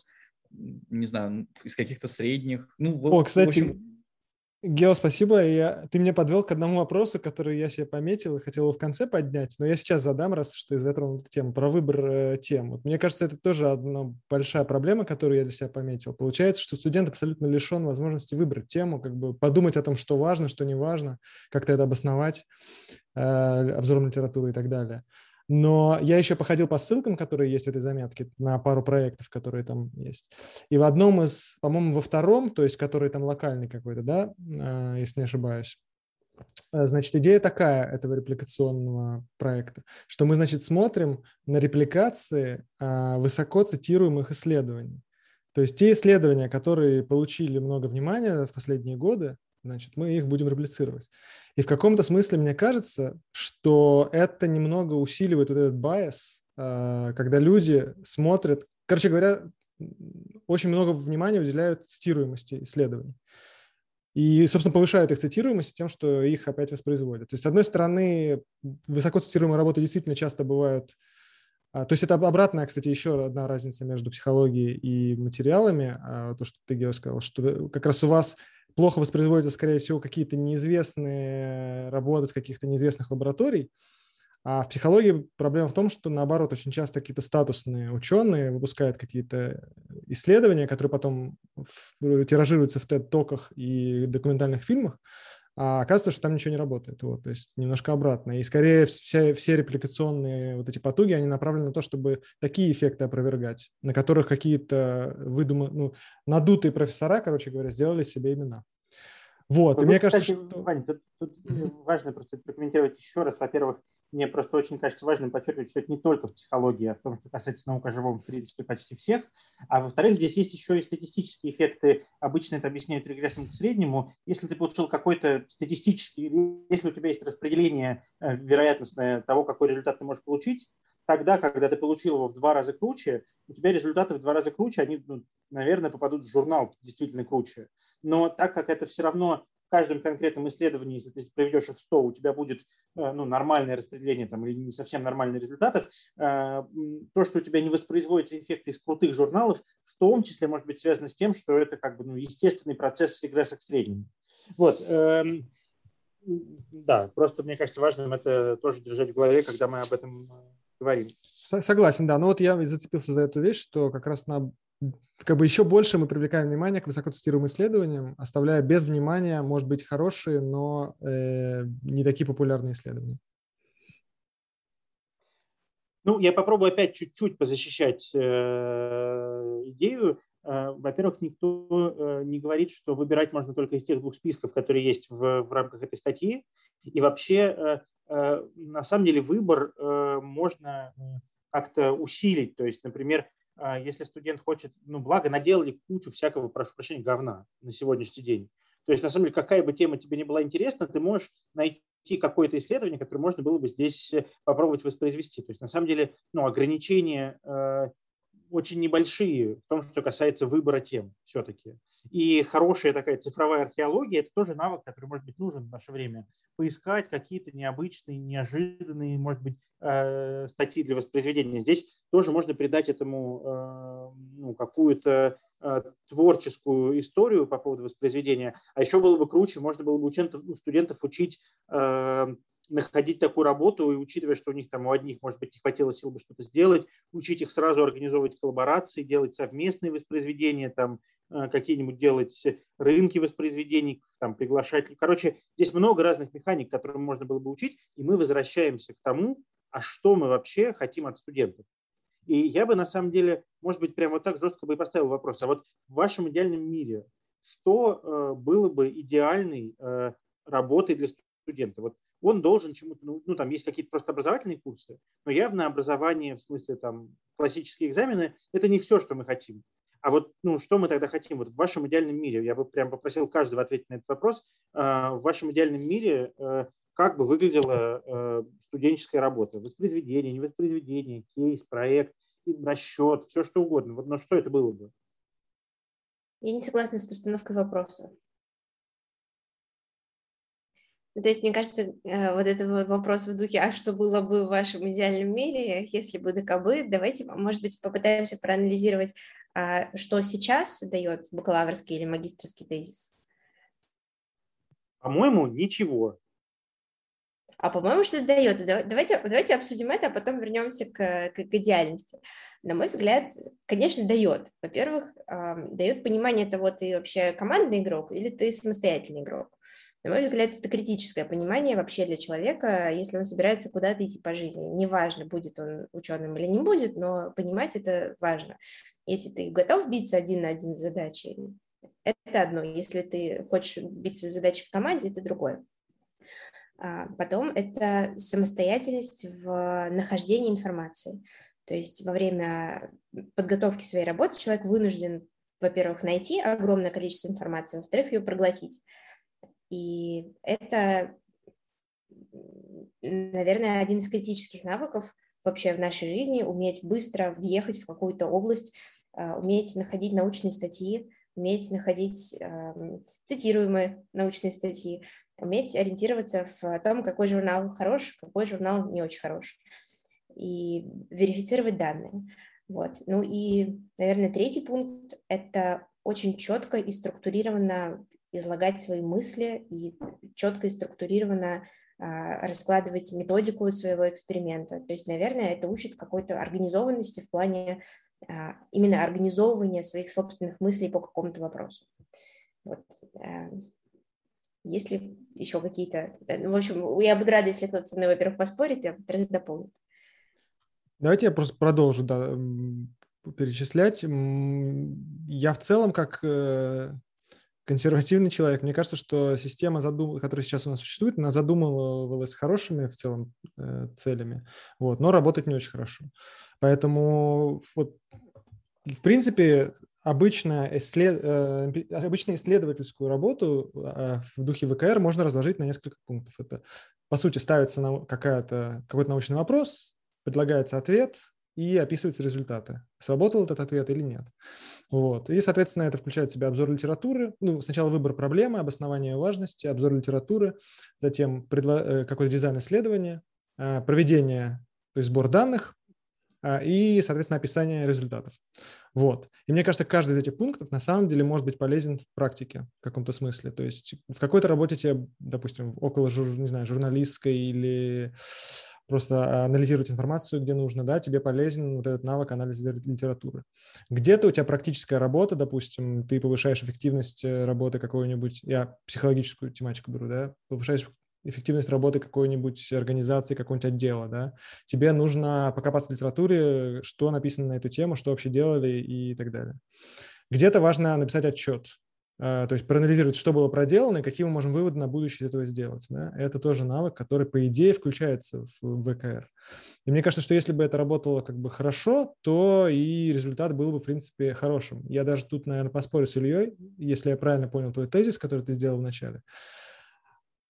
D: не знаю, из каких-то средних. Ну,
C: О, кстати, общем... Гео, спасибо. Я, ты меня подвел к одному вопросу, который я себе пометил и хотел его в конце поднять, но я сейчас задам, раз что ты затронул эту тему, про выбор э, тем. Вот мне кажется, это тоже одна большая проблема, которую я для себя пометил. Получается, что студент абсолютно лишен возможности выбрать тему, как бы подумать о том, что важно, что не важно, как-то это обосновать, э, обзором литературы и так далее. Но я еще походил по ссылкам, которые есть в этой заметке, на пару проектов, которые там есть. И в одном из, по-моему, во втором, то есть который там локальный какой-то, да, а, если не ошибаюсь, э, Значит, идея такая этого репликационного проекта, что мы, значит, смотрим на репликации а, высоко цитируемых исследований. То есть те исследования, которые получили много внимания в последние годы, значит, мы их будем реплицировать. И в каком-то смысле мне кажется, что это немного усиливает вот этот байс, а, когда люди смотрят, короче говоря, очень много внимания уделяют цитируемости исследований. И, собственно, повышают их цитируемость тем, что их опять воспроизводят. То есть, с одной стороны, высоко цитируемые работы действительно часто бывают а, то есть это обратная, кстати, еще одна разница между психологией и материалами, а, то, что ты, Гео, сказал, что как раз у вас плохо воспроизводятся, скорее всего, какие-то неизвестные работы с каких-то неизвестных лабораторий. А в психологии проблема в том, что наоборот, очень часто какие-то статусные ученые выпускают какие-то исследования, которые потом тиражируются в TED-токах и документальных фильмах, а оказывается, что там ничего не работает. Вот, то есть немножко обратно. И скорее все, все репликационные вот эти потуги, они направлены на то, чтобы такие эффекты опровергать, на которых какие-то выдуманные, ну, надутые профессора, короче говоря, сделали себе имена. Вот,
B: и мне кажется, что... Вань, тут, тут важно просто прокомментировать еще раз. Во-первых, мне просто очень кажется важным подчеркивать, что это не только в психологии, а в том, что касается наук о живом, в принципе, почти всех. А во-вторых, здесь есть еще и статистические эффекты. Обычно это объясняют регрессом к среднему. Если ты получил какой-то статистический, если у тебя есть распределение э, вероятностное того, какой результат ты можешь получить, тогда, когда ты получил его в два раза круче, у тебя результаты в два раза круче, они, ну, наверное, попадут в журнал действительно круче. Но так как это все равно в каждом конкретном исследовании, если ты проведешь их 100, у тебя будет ну, нормальное распределение там, или не совсем нормальных результатов. То, что у тебя не воспроизводится эффекты из крутых журналов, в том числе может быть связано с тем, что это как бы ну, естественный процесс регресса к среднему. Вот. Эм, да, просто мне кажется важным это тоже держать в голове, когда мы об этом говорим.
C: Согласен, да. Но вот я зацепился за эту вещь, что как раз на как бы еще больше мы привлекаем внимание к высокоцитируемым исследованиям, оставляя без внимания, может быть, хорошие, но э, не такие популярные исследования.
B: Ну, я попробую опять чуть-чуть позащищать э, идею. Э, во-первых, никто э, не говорит, что выбирать можно только из тех двух списков, которые есть в, в рамках этой статьи. И вообще, э, на самом деле, выбор можно как-то усилить. То есть, например, если студент хочет, ну, благо наделали кучу всякого, прошу прощения, говна на сегодняшний день. То есть, на самом деле, какая бы тема тебе не была интересна, ты можешь найти какое-то исследование, которое можно было бы здесь попробовать воспроизвести. То есть, на самом деле, ну, ограничения очень небольшие в том, что касается выбора тем все-таки. И хорошая такая цифровая археология – это тоже навык, который, может быть, нужен в наше время. Поискать какие-то необычные, неожиданные, может быть, э, статьи для воспроизведения. Здесь тоже можно придать этому э, ну, какую-то э, творческую историю по поводу воспроизведения. А еще было бы круче, можно было бы у студентов учить находить такую работу и учитывая, что у них там у одних, может быть, не хватило сил бы что-то сделать, учить их сразу организовывать коллаборации, делать совместные воспроизведения, там э, какие-нибудь делать рынки воспроизведений, там приглашать. Короче, здесь много разных механик, которым можно было бы учить, и мы возвращаемся к тому, а что мы вообще хотим от студентов. И я бы на самом деле, может быть, прямо вот так жестко бы и поставил вопрос, а вот в вашем идеальном мире что э, было бы идеальной э, работой для студента? Вот он должен чему-то, ну, ну там есть какие-то просто образовательные курсы, но явно образование в смысле там классические экзамены – это не все, что мы хотим. А вот ну, что мы тогда хотим? Вот в вашем идеальном мире, я бы прям попросил каждого ответить на этот вопрос, а, в вашем идеальном мире э, как бы выглядела э, студенческая работа? Воспроизведение, не воспроизведение, кейс, проект, расчет, все что угодно. Вот, но что это было бы?
A: Я не согласна с постановкой вопроса. Ну, то есть, мне кажется, э, вот этот вопрос в духе, а что было бы в вашем идеальном мире, если бы ДКБ, давайте, может быть, попытаемся проанализировать, а, что сейчас дает бакалаврский или магистрский тезис.
B: По-моему, ничего.
A: А по-моему, что это дает. Давайте, давайте обсудим это, а потом вернемся к, к, к идеальности. На мой взгляд, конечно, дает. Во-первых, дает понимание того, ты вообще командный игрок или ты самостоятельный игрок. На мой взгляд, это критическое понимание вообще для человека, если он собирается куда-то идти по жизни. Неважно, будет он ученым или не будет, но понимать это важно. Если ты готов биться один на один с задачей, это одно. Если ты хочешь биться с задачей в команде, это другое. А потом это самостоятельность в нахождении информации. То есть во время подготовки своей работы человек вынужден, во-первых, найти огромное количество информации, во-вторых, ее проглотить. И это, наверное, один из критических навыков вообще в нашей жизни, уметь быстро въехать в какую-то область, а, уметь находить научные статьи, уметь находить цитируемые научные статьи, уметь ориентироваться в том, какой журнал хорош, какой журнал не очень хорош, и верифицировать данные. Вот. Ну и, наверное, третий пункт – это очень четко и структурированно излагать свои мысли и четко и структурированно а, раскладывать методику своего эксперимента. То есть, наверное, это учит какой-то организованности в плане а, именно организовывания своих собственных мыслей по какому-то вопросу. Вот. Э, есть ли еще какие-то... Ну, в общем, я буду рада, если кто-то со мной, во-первых, поспорит, а во-вторых, дополнит.
C: Давайте я просто продолжу да, перечислять. Я в целом, как э, консервативный человек. Мне кажется, что система, задум... которая сейчас у нас существует, она задумывалась хорошими в целом э, целями, вот, но работает не очень хорошо. Поэтому вот, в принципе, обычно, исслед... э, обычно исследовательскую работу э, в духе ВКР можно разложить на несколько пунктов. Это, по сути, ставится на какая-то, какой-то научный вопрос, предлагается ответ, и описываются результаты. Сработал этот ответ или нет. Вот. И, соответственно, это включает в себя обзор литературы. Ну, сначала выбор проблемы, обоснование важности, обзор литературы, затем предло... Э, какой-то дизайн исследования, э, проведение, то есть сбор данных и, соответственно, описание результатов. Вот. И мне кажется, каждый из этих пунктов на самом деле может быть полезен в практике в каком-то смысле. То есть в какой-то работе тебе, допустим, около, не знаю, журналистской или просто анализировать информацию, где нужно, да, тебе полезен вот этот навык анализа литературы. Где-то у тебя практическая работа, допустим, ты повышаешь эффективность э, работы какой-нибудь, я психологическую тематику беру, да, повышаешь эффективность работы какой-нибудь организации, какого-нибудь отдела, да, тебе нужно покопаться в литературе, что написано на эту тему, что вообще делали и так далее. Где-то важно написать отчет, а, то есть проанализировать, что было проделано и какие мы можем выводы на будущее из этого сделать. Да? Это тоже навык, который, по идее, включается в ВКР. И мне кажется, что если бы это работало как бы хорошо, то и результат был бы, в принципе, хорошим. Я даже тут, наверное, поспорю с Ильей, если я правильно понял твой тезис, который ты сделал вначале, а,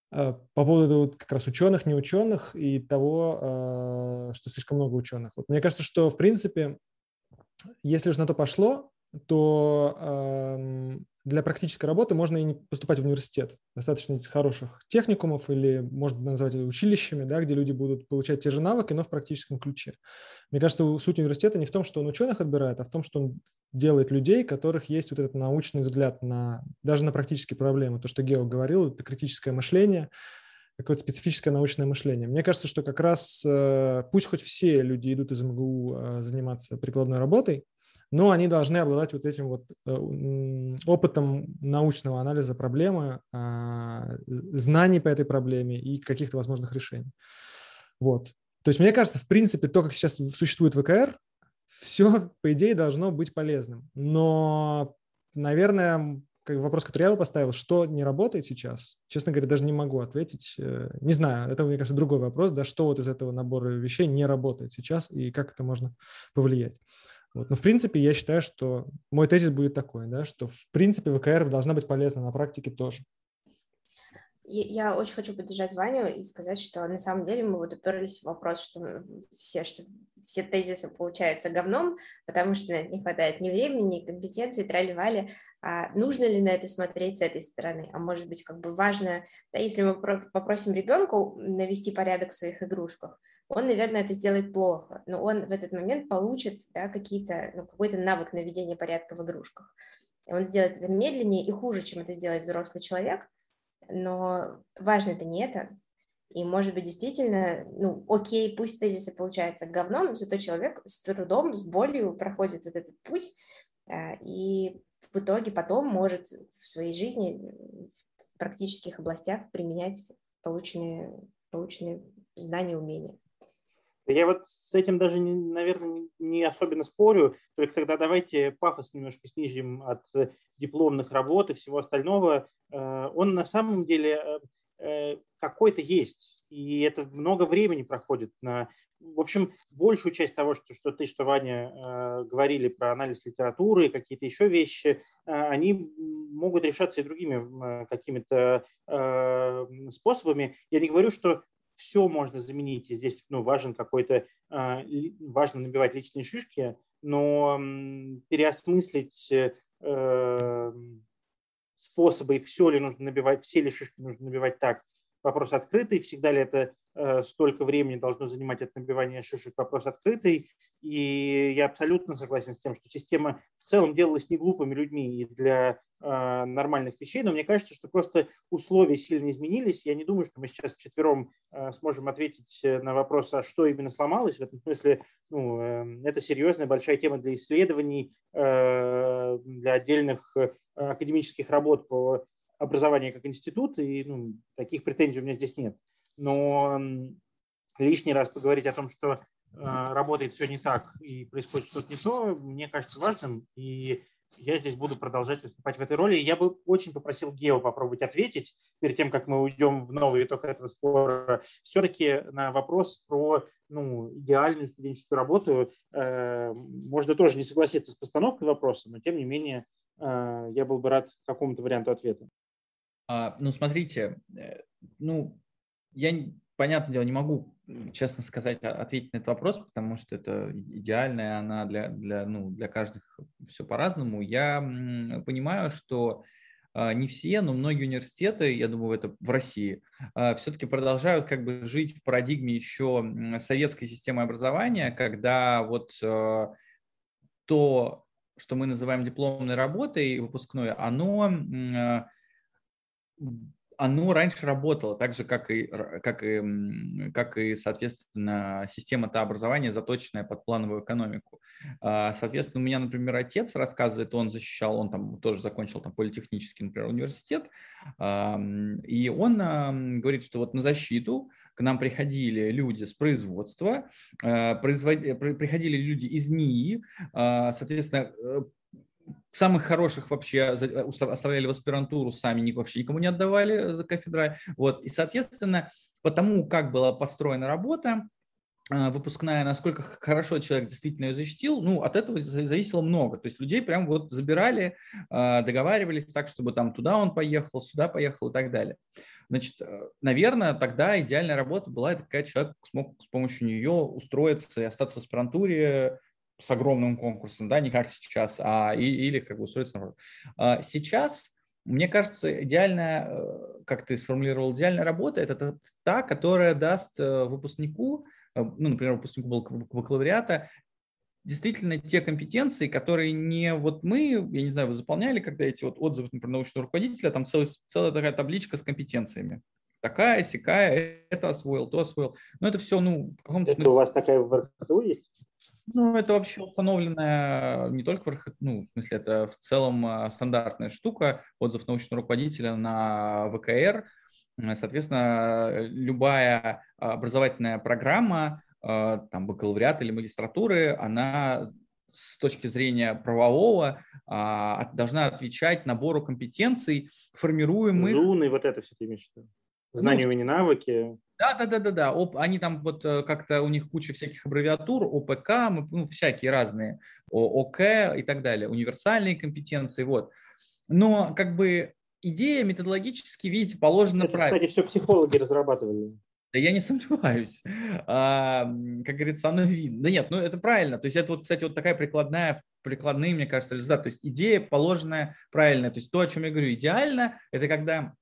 C: по поводу как раз ученых, не ученых и того, а, что слишком много ученых. Вот мне кажется, что, в принципе, если уж на то пошло, то для практической работы можно и не поступать в университет. Достаточно хороших техникумов или можно назвать училищами, да, где люди будут получать те же навыки, но в практическом ключе. Мне кажется, суть университета не в том, что он ученых отбирает, а в том, что он делает людей, у которых есть вот этот научный взгляд на даже на практические проблемы. То, что Гео говорил, это критическое мышление, какое-то специфическое научное мышление. Мне кажется, что как раз э, пусть хоть все люди идут из МГУ э, заниматься прикладной работой, но они должны обладать вот этим вот э, опытом научного анализа проблемы, а, знаний по этой проблеме и каких-то возможных решений. Вот. То есть мне кажется, в принципе, то, как сейчас существует ВКР, все, по идее, должно быть полезным. Но, наверное, вопрос, который я бы поставил, что не работает сейчас, честно говоря, даже не могу ответить. Э, не знаю, это, мне кажется, другой вопрос, да, что вот из этого набора вещей не работает сейчас и как это можно повлиять. Вот. Но в принципе я считаю, что мой тезис будет такой, да, что в принципе ВКР должна быть полезна на практике тоже.
A: Я очень хочу поддержать Ваню и сказать, что на самом деле мы вот уперлись в вопрос, что все, что все тезисы получаются говном, потому что не хватает ни времени, ни компетенции, трали-вали. А нужно ли на это смотреть с этой стороны? А может быть, как бы важно, да, если мы попросим ребенка навести порядок в своих игрушках, он, наверное, это сделает плохо, но он в этот момент получит да, какие-то, ну, какой-то навык наведения порядка в игрушках. И он сделает это медленнее и хуже, чем это сделает взрослый человек, но важно это не это. И, может быть, действительно, ну, окей, пусть тезисы получаются говном, зато человек с трудом, с болью проходит этот, этот путь, а, и в итоге потом может в своей жизни в практических областях применять полученные, полученные знания, умения.
B: Я вот с этим даже, наверное, не особенно спорю, только тогда давайте пафос немножко снизим от дипломных работ и всего остального. Э, он на самом деле э, э, какой-то есть, и это много времени проходит на... В общем, большую часть того, что, что ты, что Ваня говорили про анализ литературы и какие-то еще вещи, они могут решаться и другими какими-то способами. Я не говорю, что все можно заменить, и здесь ну, важен какой-то, а, важно набивать личные шишки, но переосмыслить э, способы, и все ли нужно набивать, все ли шишки нужно набивать так, вопрос открытый, всегда ли это э, столько времени должно занимать от набивания шишек, вопрос открытый. И я абсолютно согласен с тем, что система в целом делалась не глупыми людьми и для нормальных вещей, но мне кажется, что просто условия сильно изменились. Я не думаю, что мы сейчас вчетвером э, сможем ответить на вопрос, а что именно сломалось. В этом смысле ну, э, это серьезная большая тема для исследований, э, для отдельных э, академических работ по образование как институт, и ну, таких претензий у меня здесь нет. Но лишний раз поговорить о том, что э, работает все не так и происходит что-то не то, мне кажется важным, и я здесь буду продолжать выступать в этой роли. Я бы очень попросил Гео попробовать ответить перед тем, как мы уйдем в новый итог этого спора. Все-таки на вопрос про ну, идеальную студенческую работу э, можно тоже не согласиться с постановкой вопроса, но тем не менее э, я был бы рад какому-то варианту ответа.
D: А, ну, смотрите, э, ну, я понятное дело, не могу, честно сказать, ответить на этот вопрос, потому что это идеальная, она для, для, ну, для каждых все по-разному. Я понимаю, что а, не все, но многие университеты, я думаю, это в России, а, все-таки продолжают как бы жить в парадигме еще советской системы образования, когда вот а, то, что мы называем дипломной работой выпускной, оно оно раньше работало, так же, как и, как и, как и соответственно, система та образования, заточенная под плановую экономику. А, соответственно, у меня, например, отец рассказывает, он защищал, он там тоже закончил там политехнический, например, университет, и он говорит, что вот на защиту к нам приходили люди с производства, а, производ... приходили люди из НИИ, а, соответственно, э, самых хороших вообще э, оставляли в аспирантуру, сами вообще никому не отдавали за кафедрой. Вот. И, соответственно, потому как была построена работа, э, выпускная, насколько хорошо человек действительно ее защитил, ну, от этого зависело много. То есть людей прям вот забирали, э, договаривались так, чтобы там туда он поехал, сюда поехал и так далее. Значит, наверное, тогда идеальная работа была, это когда человек смог с помощью нее устроиться и остаться в аспирантуре, с огромным конкурсом, да, не как сейчас, а и, или как бы устроиться наоборот. А сейчас, мне кажется, идеальная, э, как ты сформулировал, идеальная работа – это та, которая даст э, выпускнику, э, ну, например, выпускнику бакалавриата, действительно те компетенции, которые не вот мы, я не знаю, вы заполняли, когда эти вот отзывы, например, научного руководителя, там целая, целая такая табличка с компетенциями. Такая, сякая, это освоил, то освоил. Но это все, ну, в
B: каком-то это смысле... у вас такая в РХТУ есть?
D: Ну, это вообще установленная не только в ну, в смысле, это в целом а, стандартная штука, отзыв научного руководителя на ВКР. Соответственно, любая образовательная программа, а, там, бакалавриат или магистратуры, она с точки зрения правового а, должна отвечать набору компетенций, формируемых...
B: Зуны, вот это все ты имеешь в виду? Знания, ну, умения, навыки.
D: Да, да, да, да, да. Оп, они там вот э, как-то у них куча всяких аббревиатур, ОПК, ну, всякие разные, ОК и так далее, универсальные компетенции, вот. Но как бы идея методологически, видите, положена
B: Это, правильно. Кстати, все психологи разрабатывали.
D: Да я не сомневаюсь. А, как говорится, оно видно. Да нет, ну это правильно. То есть это вот, кстати, вот такая прикладная, прикладные, мне кажется, результат. То есть идея положенная правильная. То есть то, о чем я говорю, идеально, это когда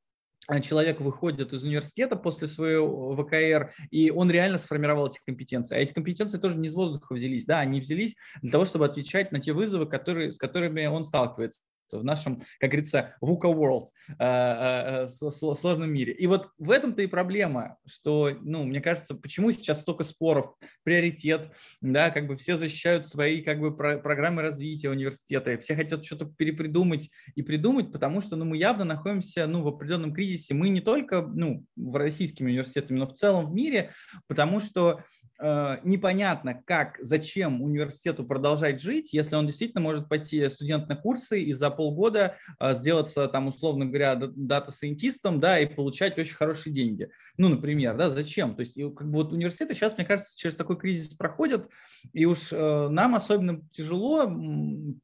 D: человек выходит из университета после своего ВКР, и он реально сформировал эти компетенции. А эти компетенции тоже не из воздуха взялись, да, они взялись для того, чтобы отвечать на те вызовы, которые, с которыми он сталкивается в нашем, как говорится, VUCA world, э, э, э, сложном мире. И вот в этом-то и проблема, что, ну, мне кажется, почему сейчас столько споров, приоритет, да, как бы все защищают свои, как бы, программы развития университета, все хотят что-то перепридумать и придумать, потому что, ну, мы явно находимся, ну, в определенном кризисе. Мы не только, ну, в российскими университетами, но в целом в мире, потому что э, непонятно, как, зачем университету продолжать жить, если он действительно может пойти студент на курсы и за полгода а, сделаться там, условно говоря, дата-сайентистом, да, и получать очень хорошие деньги. Ну, например, да, зачем? То есть, как бы вот университеты сейчас, мне кажется, через такой кризис проходят, и уж э, нам особенно тяжело,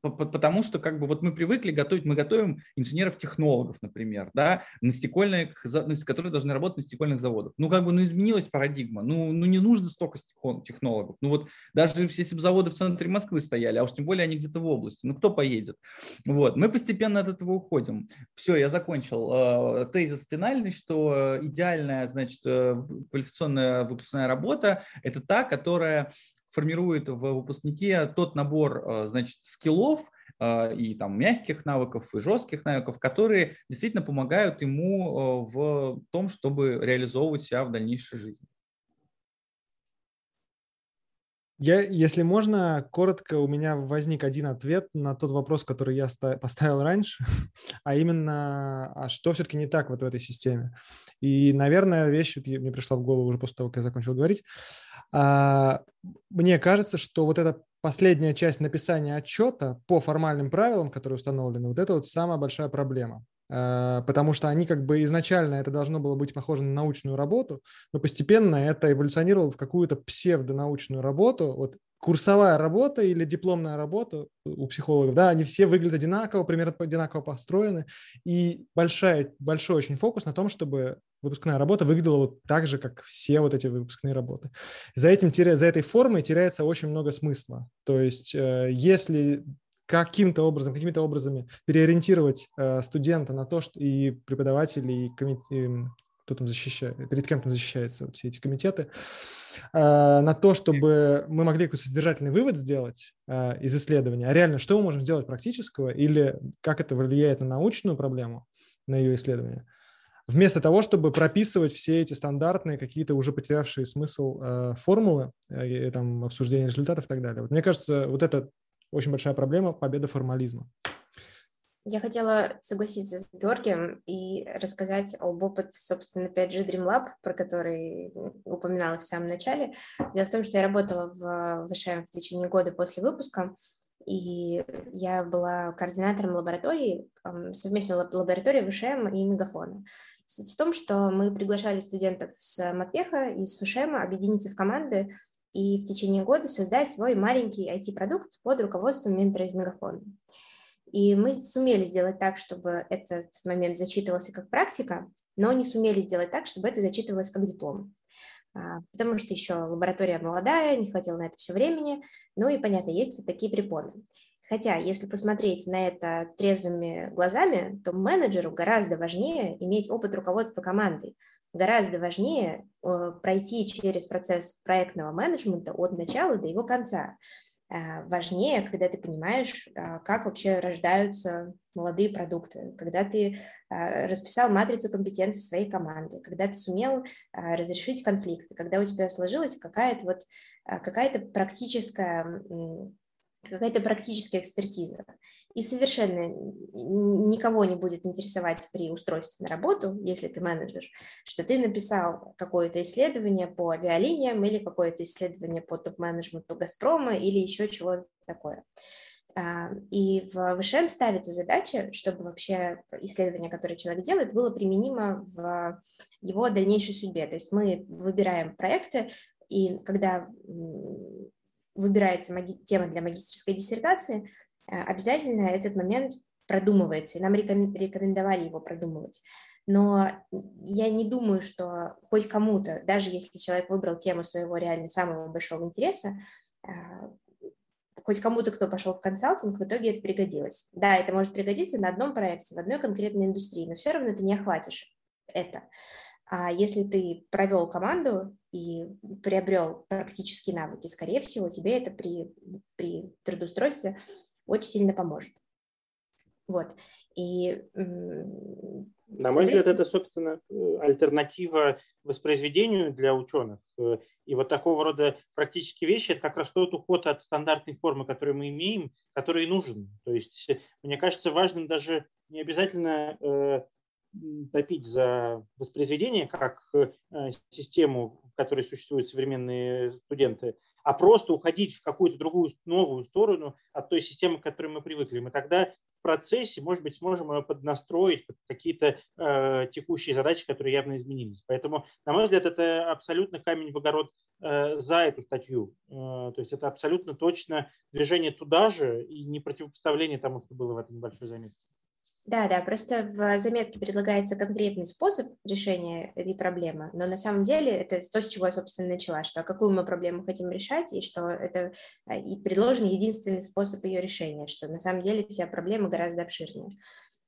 D: потому что как бы вот мы привыкли готовить, мы готовим инженеров-технологов, например, да, на стекольных, ну, которые должны работать на стекольных заводах. Ну, как бы, ну, изменилась парадигма, ну, ну не нужно столько технологов. Ну, вот даже если бы заводы в центре Москвы стояли, а уж тем более они где-то в области, ну, кто поедет? Вот, мы постепенно от этого уходим. Все, я закончил. Э, тезис финальный, что идеальная, значит, э, квалификационная выпускная работа – это та, которая формирует в выпускнике тот набор, э, значит, скиллов, и там мягких навыков, и жестких навыков, которые действительно помогают ему в том, чтобы реализовывать себя в дальнейшей жизни.
C: Я, если можно, коротко, у меня возник один ответ на тот вопрос, который я поставил раньше, а именно, а что все-таки не так вот в этой системе. И, наверное, вещь мне пришла в голову уже после того, как я закончил говорить. А, мне кажется, что вот эта последняя часть написания отчета по формальным правилам, которые установлены, вот это вот самая большая проблема. Э, потому что они как бы изначально это должно было быть похоже на научную работу, но постепенно это эволюционировало в какую-то псевдонаучную работу, вот курсовая работа или дипломная работа у психологов, да, они все выглядят одинаково, примерно одинаково построены, и большая, большой очень фокус на том, чтобы выпускная работа выглядела вот так же, как все вот эти выпускные работы. За, этим, за этой формой теряется очень много смысла. То есть э, если каким-то образом, какими-то образами переориентировать э, студента на то, что и преподавателей, и комит... кто там защищает, перед кем там защищаются вот все эти комитеты, э, на то, чтобы мы могли какой-то содержательный вывод сделать э, из исследования, а реально, что мы можем сделать практического, или как это влияет на научную проблему, на ее исследование, вместо того, чтобы прописывать все эти стандартные, какие-то уже потерявшие смысл э, формулы, там, обсуждения результатов и так далее. Вот мне кажется, вот это очень большая проблема победа формализма.
A: Я хотела согласиться с Георгием и рассказать об опыте, собственно, 5G Dream про который упоминала в самом начале. Дело в том, что я работала в ВШМ в течение года после выпуска, и я была координатором лаборатории, совместной лаборатории ВШМ и Мегафона. Суть в том, что мы приглашали студентов с Мапеха и с ВШМ объединиться в команды и в течение года создать свой маленький IT-продукт под руководством ментора из Мегафона. И мы сумели сделать так, чтобы этот момент зачитывался как практика, но не сумели сделать так, чтобы это зачитывалось как диплом. А, потому что еще лаборатория молодая, не хватило на это все времени, ну и, понятно, есть вот такие препоны. Хотя, если посмотреть на это трезвыми глазами, то менеджеру гораздо важнее иметь опыт руководства командой, гораздо важнее э, пройти через процесс проектного менеджмента от начала до его конца. Э, важнее, когда ты понимаешь, э, как вообще рождаются молодые продукты, когда ты расписал матрицу компетенций своей команды, когда ты сумел разрешить конфликты, когда у тебя сложилась какая-то вот какая-то практическая какая-то практическая экспертиза. И совершенно никого не будет интересовать при устройстве на работу, если ты менеджер, что ты написал какое-то исследование по авиалиниям или какое-то исследование по топ-менеджменту «Газпрома» или еще чего-то такое. А, и в ВШМ ставится задача, чтобы вообще исследование, которое человек делает, было применимо в его дальнейшей судьбе. То есть мы выбираем проекты, и когда выбирается маги- тема для магистрской диссертации, э, обязательно этот момент продумывается, и нам рекомендовали его продумывать. Но я не думаю, что хоть кому-то, даже если человек выбрал тему своего реально самого большого интереса, э, хоть кому-то, кто пошел в консалтинг, в итоге это пригодилось. Да, это может пригодиться на одном проекте, в одной конкретной индустрии, но все равно ты не охватишь это. А если ты провел команду и приобрел практические навыки, скорее всего, тебе это при, при трудоустройстве очень сильно поможет. Вот. И,
B: На мой взгляд, это, собственно, э, альтернатива воспроизведению для ученых. Э, и вот такого рода практические вещи – это как раз тот уход от стандартной формы, которую мы имеем, который нужен. То есть, мне кажется, важным даже не обязательно э, топить за воспроизведение как э, систему, в которой существуют современные студенты, а просто уходить в какую-то другую новую сторону от той системы, к которой мы привыкли. Мы тогда в процессе, может быть, сможем ее поднастроить под какие-то э, текущие задачи, которые явно изменились. Поэтому, на мой взгляд, это абсолютно камень в огород э, за эту статью. Э, то есть это абсолютно точно движение туда же и не противопоставление тому, что было в этой небольшой заметке.
A: Да, да, просто в заметке предлагается конкретный способ решения этой проблемы, но на самом деле это то, с чего я, собственно, начала, что какую мы проблему хотим решать, и что это а, и предложен единственный способ ее решения, что на самом деле вся проблема гораздо обширнее.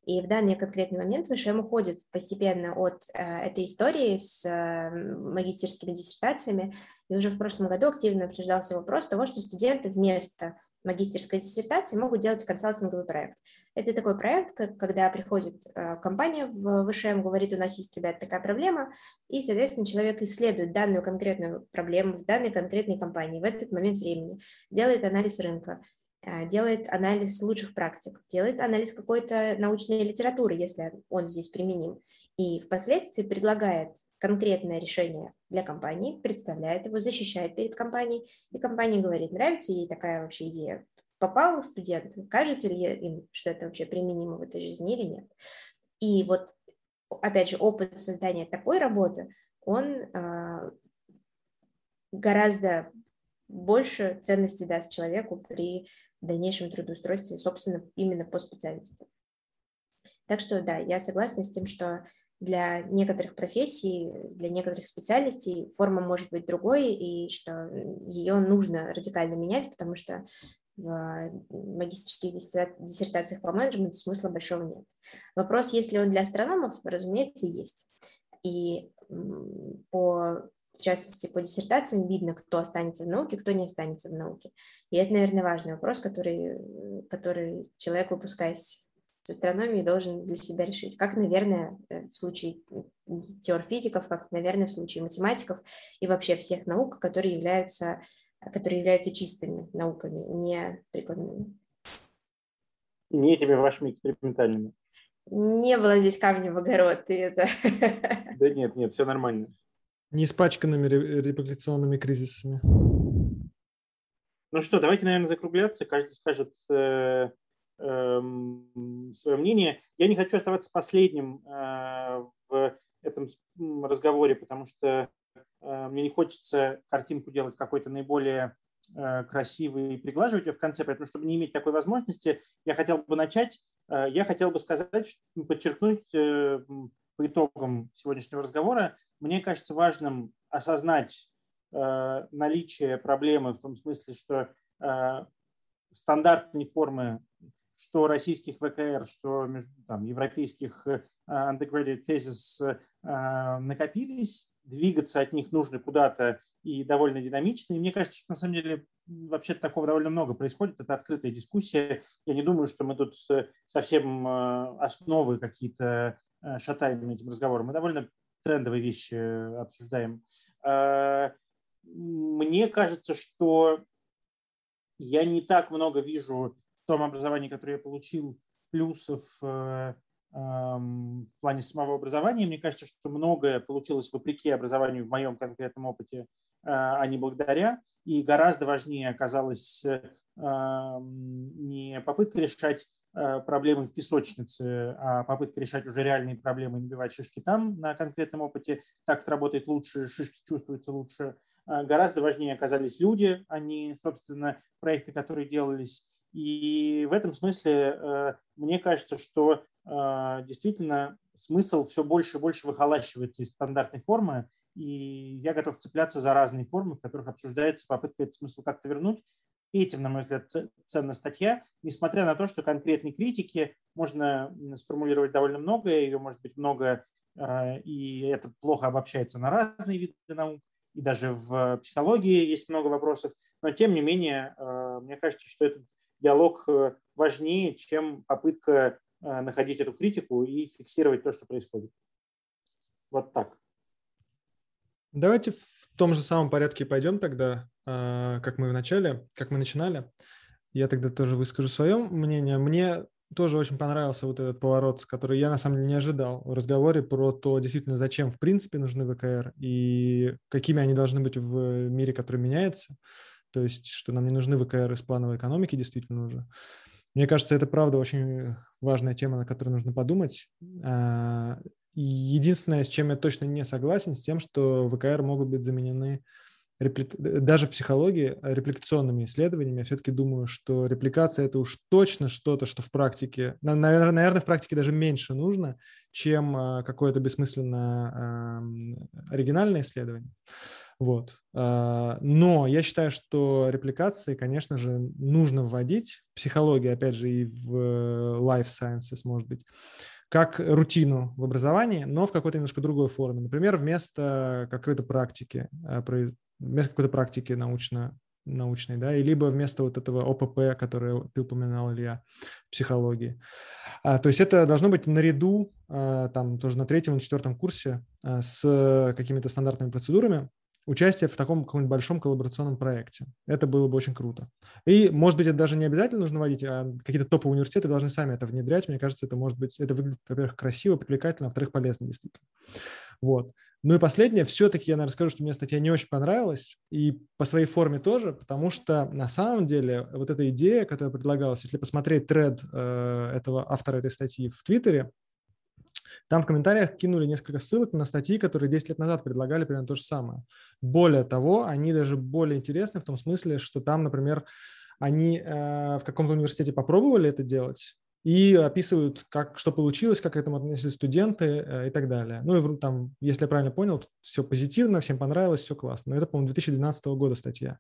A: И в данный конкретный момент ВШМ уходит постепенно от э, этой истории с э, магистерскими диссертациями. И уже в прошлом году активно обсуждался вопрос того, что студенты вместо магистерской диссертации могут делать консалтинговый проект. Это такой проект, когда приходит э, компания в ВШМ, говорит, у нас есть, ребят, такая проблема, и, соответственно, человек исследует данную конкретную проблему в данной конкретной компании в этот момент времени, делает анализ рынка, делает анализ лучших практик, делает анализ какой-то научной литературы, если он здесь применим, и впоследствии предлагает конкретное решение для компании, представляет его, защищает перед компанией, и компания говорит, нравится ей такая вообще идея, попал студент, кажется ли им, что это вообще применимо в этой жизни или нет. И вот, опять же, опыт создания такой работы, он э, гораздо больше ценности даст человеку при дальнейшем трудоустройстве, собственно, именно по специальности. Так что да, я согласна с тем, что для некоторых профессий, для некоторых специальностей форма может быть другой, и что ее нужно радикально менять, потому что в магистрских диссертациях по менеджменту смысла большого нет. Вопрос, есть ли он для астрономов, разумеется, есть. И по в частности, по диссертациям видно, кто останется в науке, кто не останется в науке. И это, наверное, важный вопрос, который, который человек, выпускаясь с астрономии, должен для себя решить. Как, наверное, э, в случае теор-физиков, как, наверное, в случае математиков и вообще всех наук, которые являются, которые являются чистыми науками, не прикладными.
B: Не этими вашими экспериментальными.
A: Не было здесь камня в огород, и это...
B: Да нет, нет, все нормально.
C: Не испачканными репутационными кризисами.
B: Ну что, давайте, наверное, закругляться. Каждый скажет э, Эм, свое мнение. Я не хочу оставаться последним э, в этом разговоре, потому что э, мне не хочется картинку делать какой-то наиболее э, красивый и приглаживать ее в конце, поэтому, чтобы не иметь такой возможности, я хотел бы начать. Я хотел бы сказать, подчеркнуть по итогам сегодняшнего разговора, мне кажется важным осознать наличие проблемы в том смысле, что стандартные формы что российских ВКР, что там, европейских uh, undergraduate thesis uh, накопились, двигаться от них нужно куда-то и довольно динамично. И мне кажется, что на самом деле вообще такого довольно много происходит. Это открытая дискуссия. Я не думаю, что мы тут совсем основы какие-то шатаем этим разговором. Мы довольно трендовые вещи обсуждаем. Мне кажется, что я не так много вижу том образовании, которое я получил, плюсов э, в плане самого образования. Мне кажется, что многое получилось вопреки образованию в моем конкретном опыте, э, а не благодаря. И гораздо важнее оказалось э, не попытка решать проблемы в песочнице, а попытка решать уже реальные проблемы набивать шишки там на конкретном опыте. Так это работает лучше, шишки чувствуются лучше. Гораздо важнее оказались люди, а не, собственно, проекты, которые делались. И в этом смысле э, мне кажется, что э, действительно смысл все больше и больше выхолащивается из стандартной формы, и я готов цепляться за разные формы, в которых обсуждается попытка этот смысл как-то вернуть. Этим, на мой взгляд, ценна статья, несмотря на то, что конкретной критики можно сформулировать довольно много, ее может быть много, э, и это плохо обобщается на разные виды наук, и даже в психологии есть много вопросов, но тем не менее, мне кажется, что этот диалог э, важнее, чем попытка э, находить эту критику и фиксировать то, что происходит. Вот так.
C: Давайте в том же самом порядке пойдем тогда, э, как мы в начале, как мы начинали. Я тогда тоже выскажу свое мнение. Мне тоже очень понравился вот этот поворот, который я на самом деле не ожидал в разговоре про то, действительно, зачем в принципе нужны ВКР и какими они должны быть в мире, который меняется то есть что нам не нужны ВКР из плановой экономики действительно уже. Мне кажется, это правда очень важная тема, на которой нужно подумать. Единственное, с чем я точно не согласен, с тем, что ВКР могут быть заменены даже в психологии репликационными исследованиями. Я все-таки думаю, что репликация – это уж точно что-то, что в практике, наверное, в практике даже меньше нужно, чем а, какое-то бессмысленно оригинальное исследование. Вот. Но я считаю, что репликации, конечно же, нужно вводить. Психология, опять же, и в э, life sciences, может быть, как рутину в образовании, но в какой-то немножко другой форме. Например, вместо какой-то практики, а, вместо какой-то практики научно научной, да, и либо вместо вот этого ОПП, которое ты упоминал, Илья, психологии. А, то есть это должно быть наряду, а, там тоже на третьем, на четвертом курсе а, с какими-то стандартными процедурами, участие в таком каком-нибудь большом коллаборационном проекте. Это было бы очень круто. И, может быть, это даже не обязательно нужно вводить, а какие-то топовые университеты должны сами это внедрять. Мне кажется, это может быть, это выглядит, во-первых, красиво, привлекательно, во-вторых, полезно действительно. Вот. Ну и последнее, все-таки я, наверное, скажу, что мне статья не очень понравилась, и по своей форме тоже, потому что на самом деле вот эта идея, которая предлагалась, если посмотреть тред э, этого автора этой статьи в Твиттере, Там в комментариях кинули несколько ссылок на статьи, которые 10 лет назад предлагали примерно то же самое. Более того, они даже более интересны в том смысле, что там, например, они э, в каком-то университете попробовали это делать, и описывают, как, что получилось, как к этому относились студенты э, и так далее. Ну и там, если я правильно понял, все позитивно, всем понравилось, все классно. Но это, по-моему, 2012 года статья.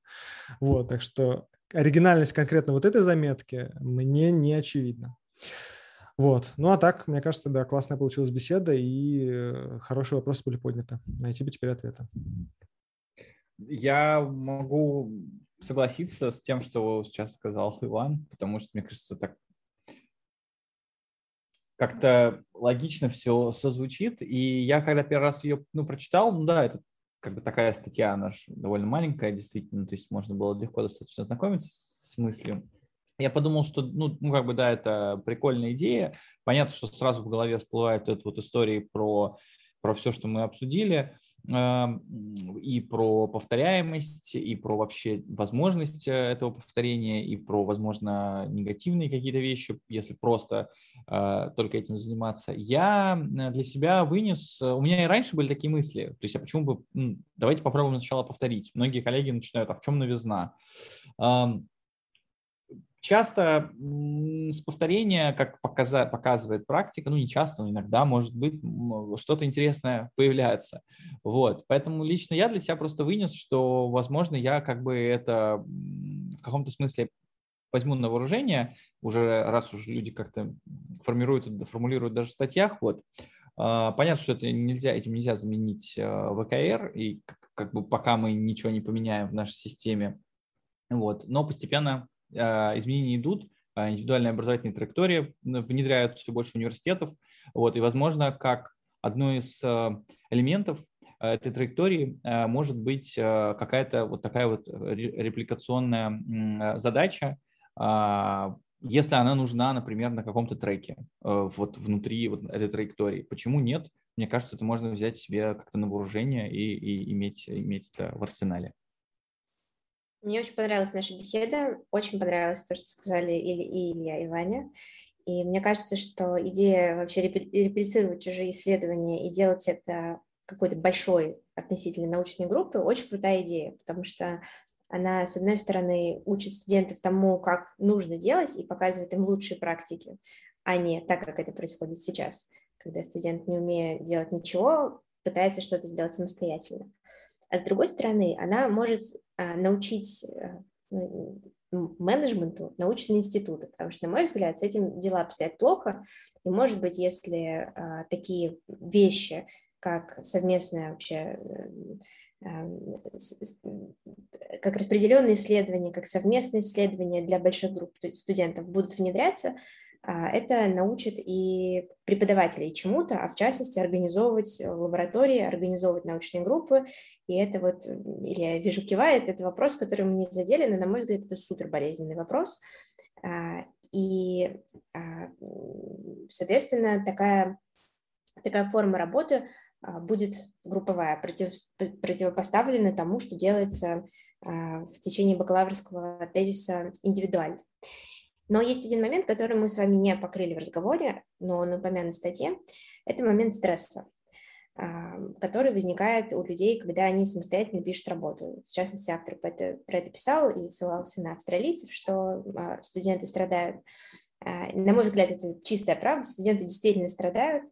C: Вот, так что оригинальность конкретно вот этой заметки мне не очевидна. Вот. Ну а так, мне кажется, да, классная получилась беседа, и э, хорошие вопросы были подняты. Найти бы теперь ответы.
D: Я могу согласиться с тем, что сейчас сказал Иван, потому что, мне кажется, так как-то логично все, все звучит. И я, когда первый раз ее ну, прочитал, ну да, это как бы такая статья, она довольно маленькая, действительно, то есть можно было легко достаточно знакомиться с мыслью. Я подумал, что, ну, ну, как бы, да, это прикольная идея. Понятно, что сразу в голове всплывает эта вот история про, про все, что мы обсудили и про повторяемость, и про вообще возможность э, этого повторения, и про, возможно, негативные какие-то вещи, если просто э, только этим заниматься. Я для себя вынес, у меня и раньше были такие мысли, то есть, а почему бы, давайте попробуем сначала повторить. Многие коллеги начинают, а в чем новизна? Часто с повторения, как показывает практика, ну не часто, но иногда, может быть, что-то интересное появляется. Вот. Поэтому лично я для себя просто вынес, что, возможно, я как бы это в каком-то смысле возьму на вооружение, уже раз уже люди как-то формируют, формулируют даже в статьях, вот. А, понятно, что это нельзя, этим нельзя заменить а, ВКР, и как бы пока мы ничего не поменяем в нашей системе, вот. Но постепенно изменения идут, а, индивидуальные образовательные траектории внедряют все больше университетов. Вот, и, возможно, как одно из а, элементов этой траектории может быть какая-то вот такая вот репликационная задача, если она нужна, например, на каком-то треке, вот внутри вот этой траектории. Почему нет? Мне кажется, это можно взять себе как-то на вооружение и, и иметь, иметь это в арсенале.
A: Мне очень понравилась наша беседа, очень понравилось то, что сказали и Илья, и Ваня. И мне кажется, что идея вообще реплицировать чужие исследования и делать это какой-то большой относительно научной группы очень крутая идея, потому что она, с одной стороны, учит студентов тому, как нужно делать и показывает им лучшие практики, а не так, как это происходит сейчас, когда студент, не умея делать ничего, пытается что-то сделать самостоятельно. А с другой стороны, она может а, научить э, ну, менеджменту научные институты, потому что, на мой взгляд, с этим дела обстоят плохо, и, может быть, если а, такие вещи, как совместное вообще, э, как распределенные исследования, как совместные исследования для больших групп студентов будут внедряться, это научит и преподавателей чему-то, а в частности организовывать лаборатории, организовывать научные группы. И это вот, или я вижу кивает, это вопрос, который мы не задели, но, на мой взгляд, это супер болезненный вопрос. А, и, а, соответственно, такая, такая форма работы будет групповая, против, противопоставлена тому, что делается в течение бакалаврского тезиса индивидуально. Но есть один момент, который мы с вами не покрыли в разговоре, но он упомянут в статье. Это момент стресса, а, который возникает у людей, когда они самостоятельно пишут работу. В частности, автор про это, про это писал и ссылался на австралийцев, что а, студенты страдают. А, на мой взгляд, это чистая правда. Студенты действительно страдают,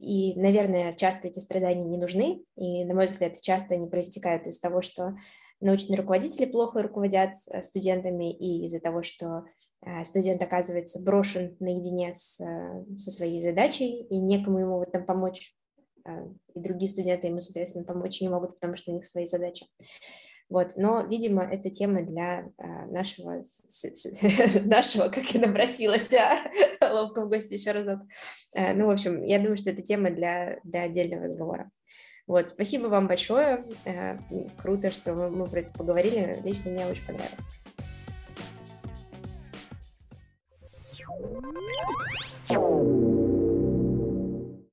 A: и, наверное, часто эти страдания не нужны. И, на мой взгляд, часто они проистекают из того, что научные руководители плохо руководят э, студентами, и из-за того, что э, студент оказывается брошен наедине с, э, со своей задачей, и некому ему в этом помочь, и другие студенты ему, соответственно, помочь не могут, потому что у них свои задачи. Вот, но, видимо, это тема для а, нашего, нашего, как я напросилась, а, ловкого гостя еще разок. А, ну, в общем, я думаю, что это тема для, для отдельного разговора. Вот, спасибо вам большое. Э, круто, что мы про это поговорили. Лично мне очень понравилось.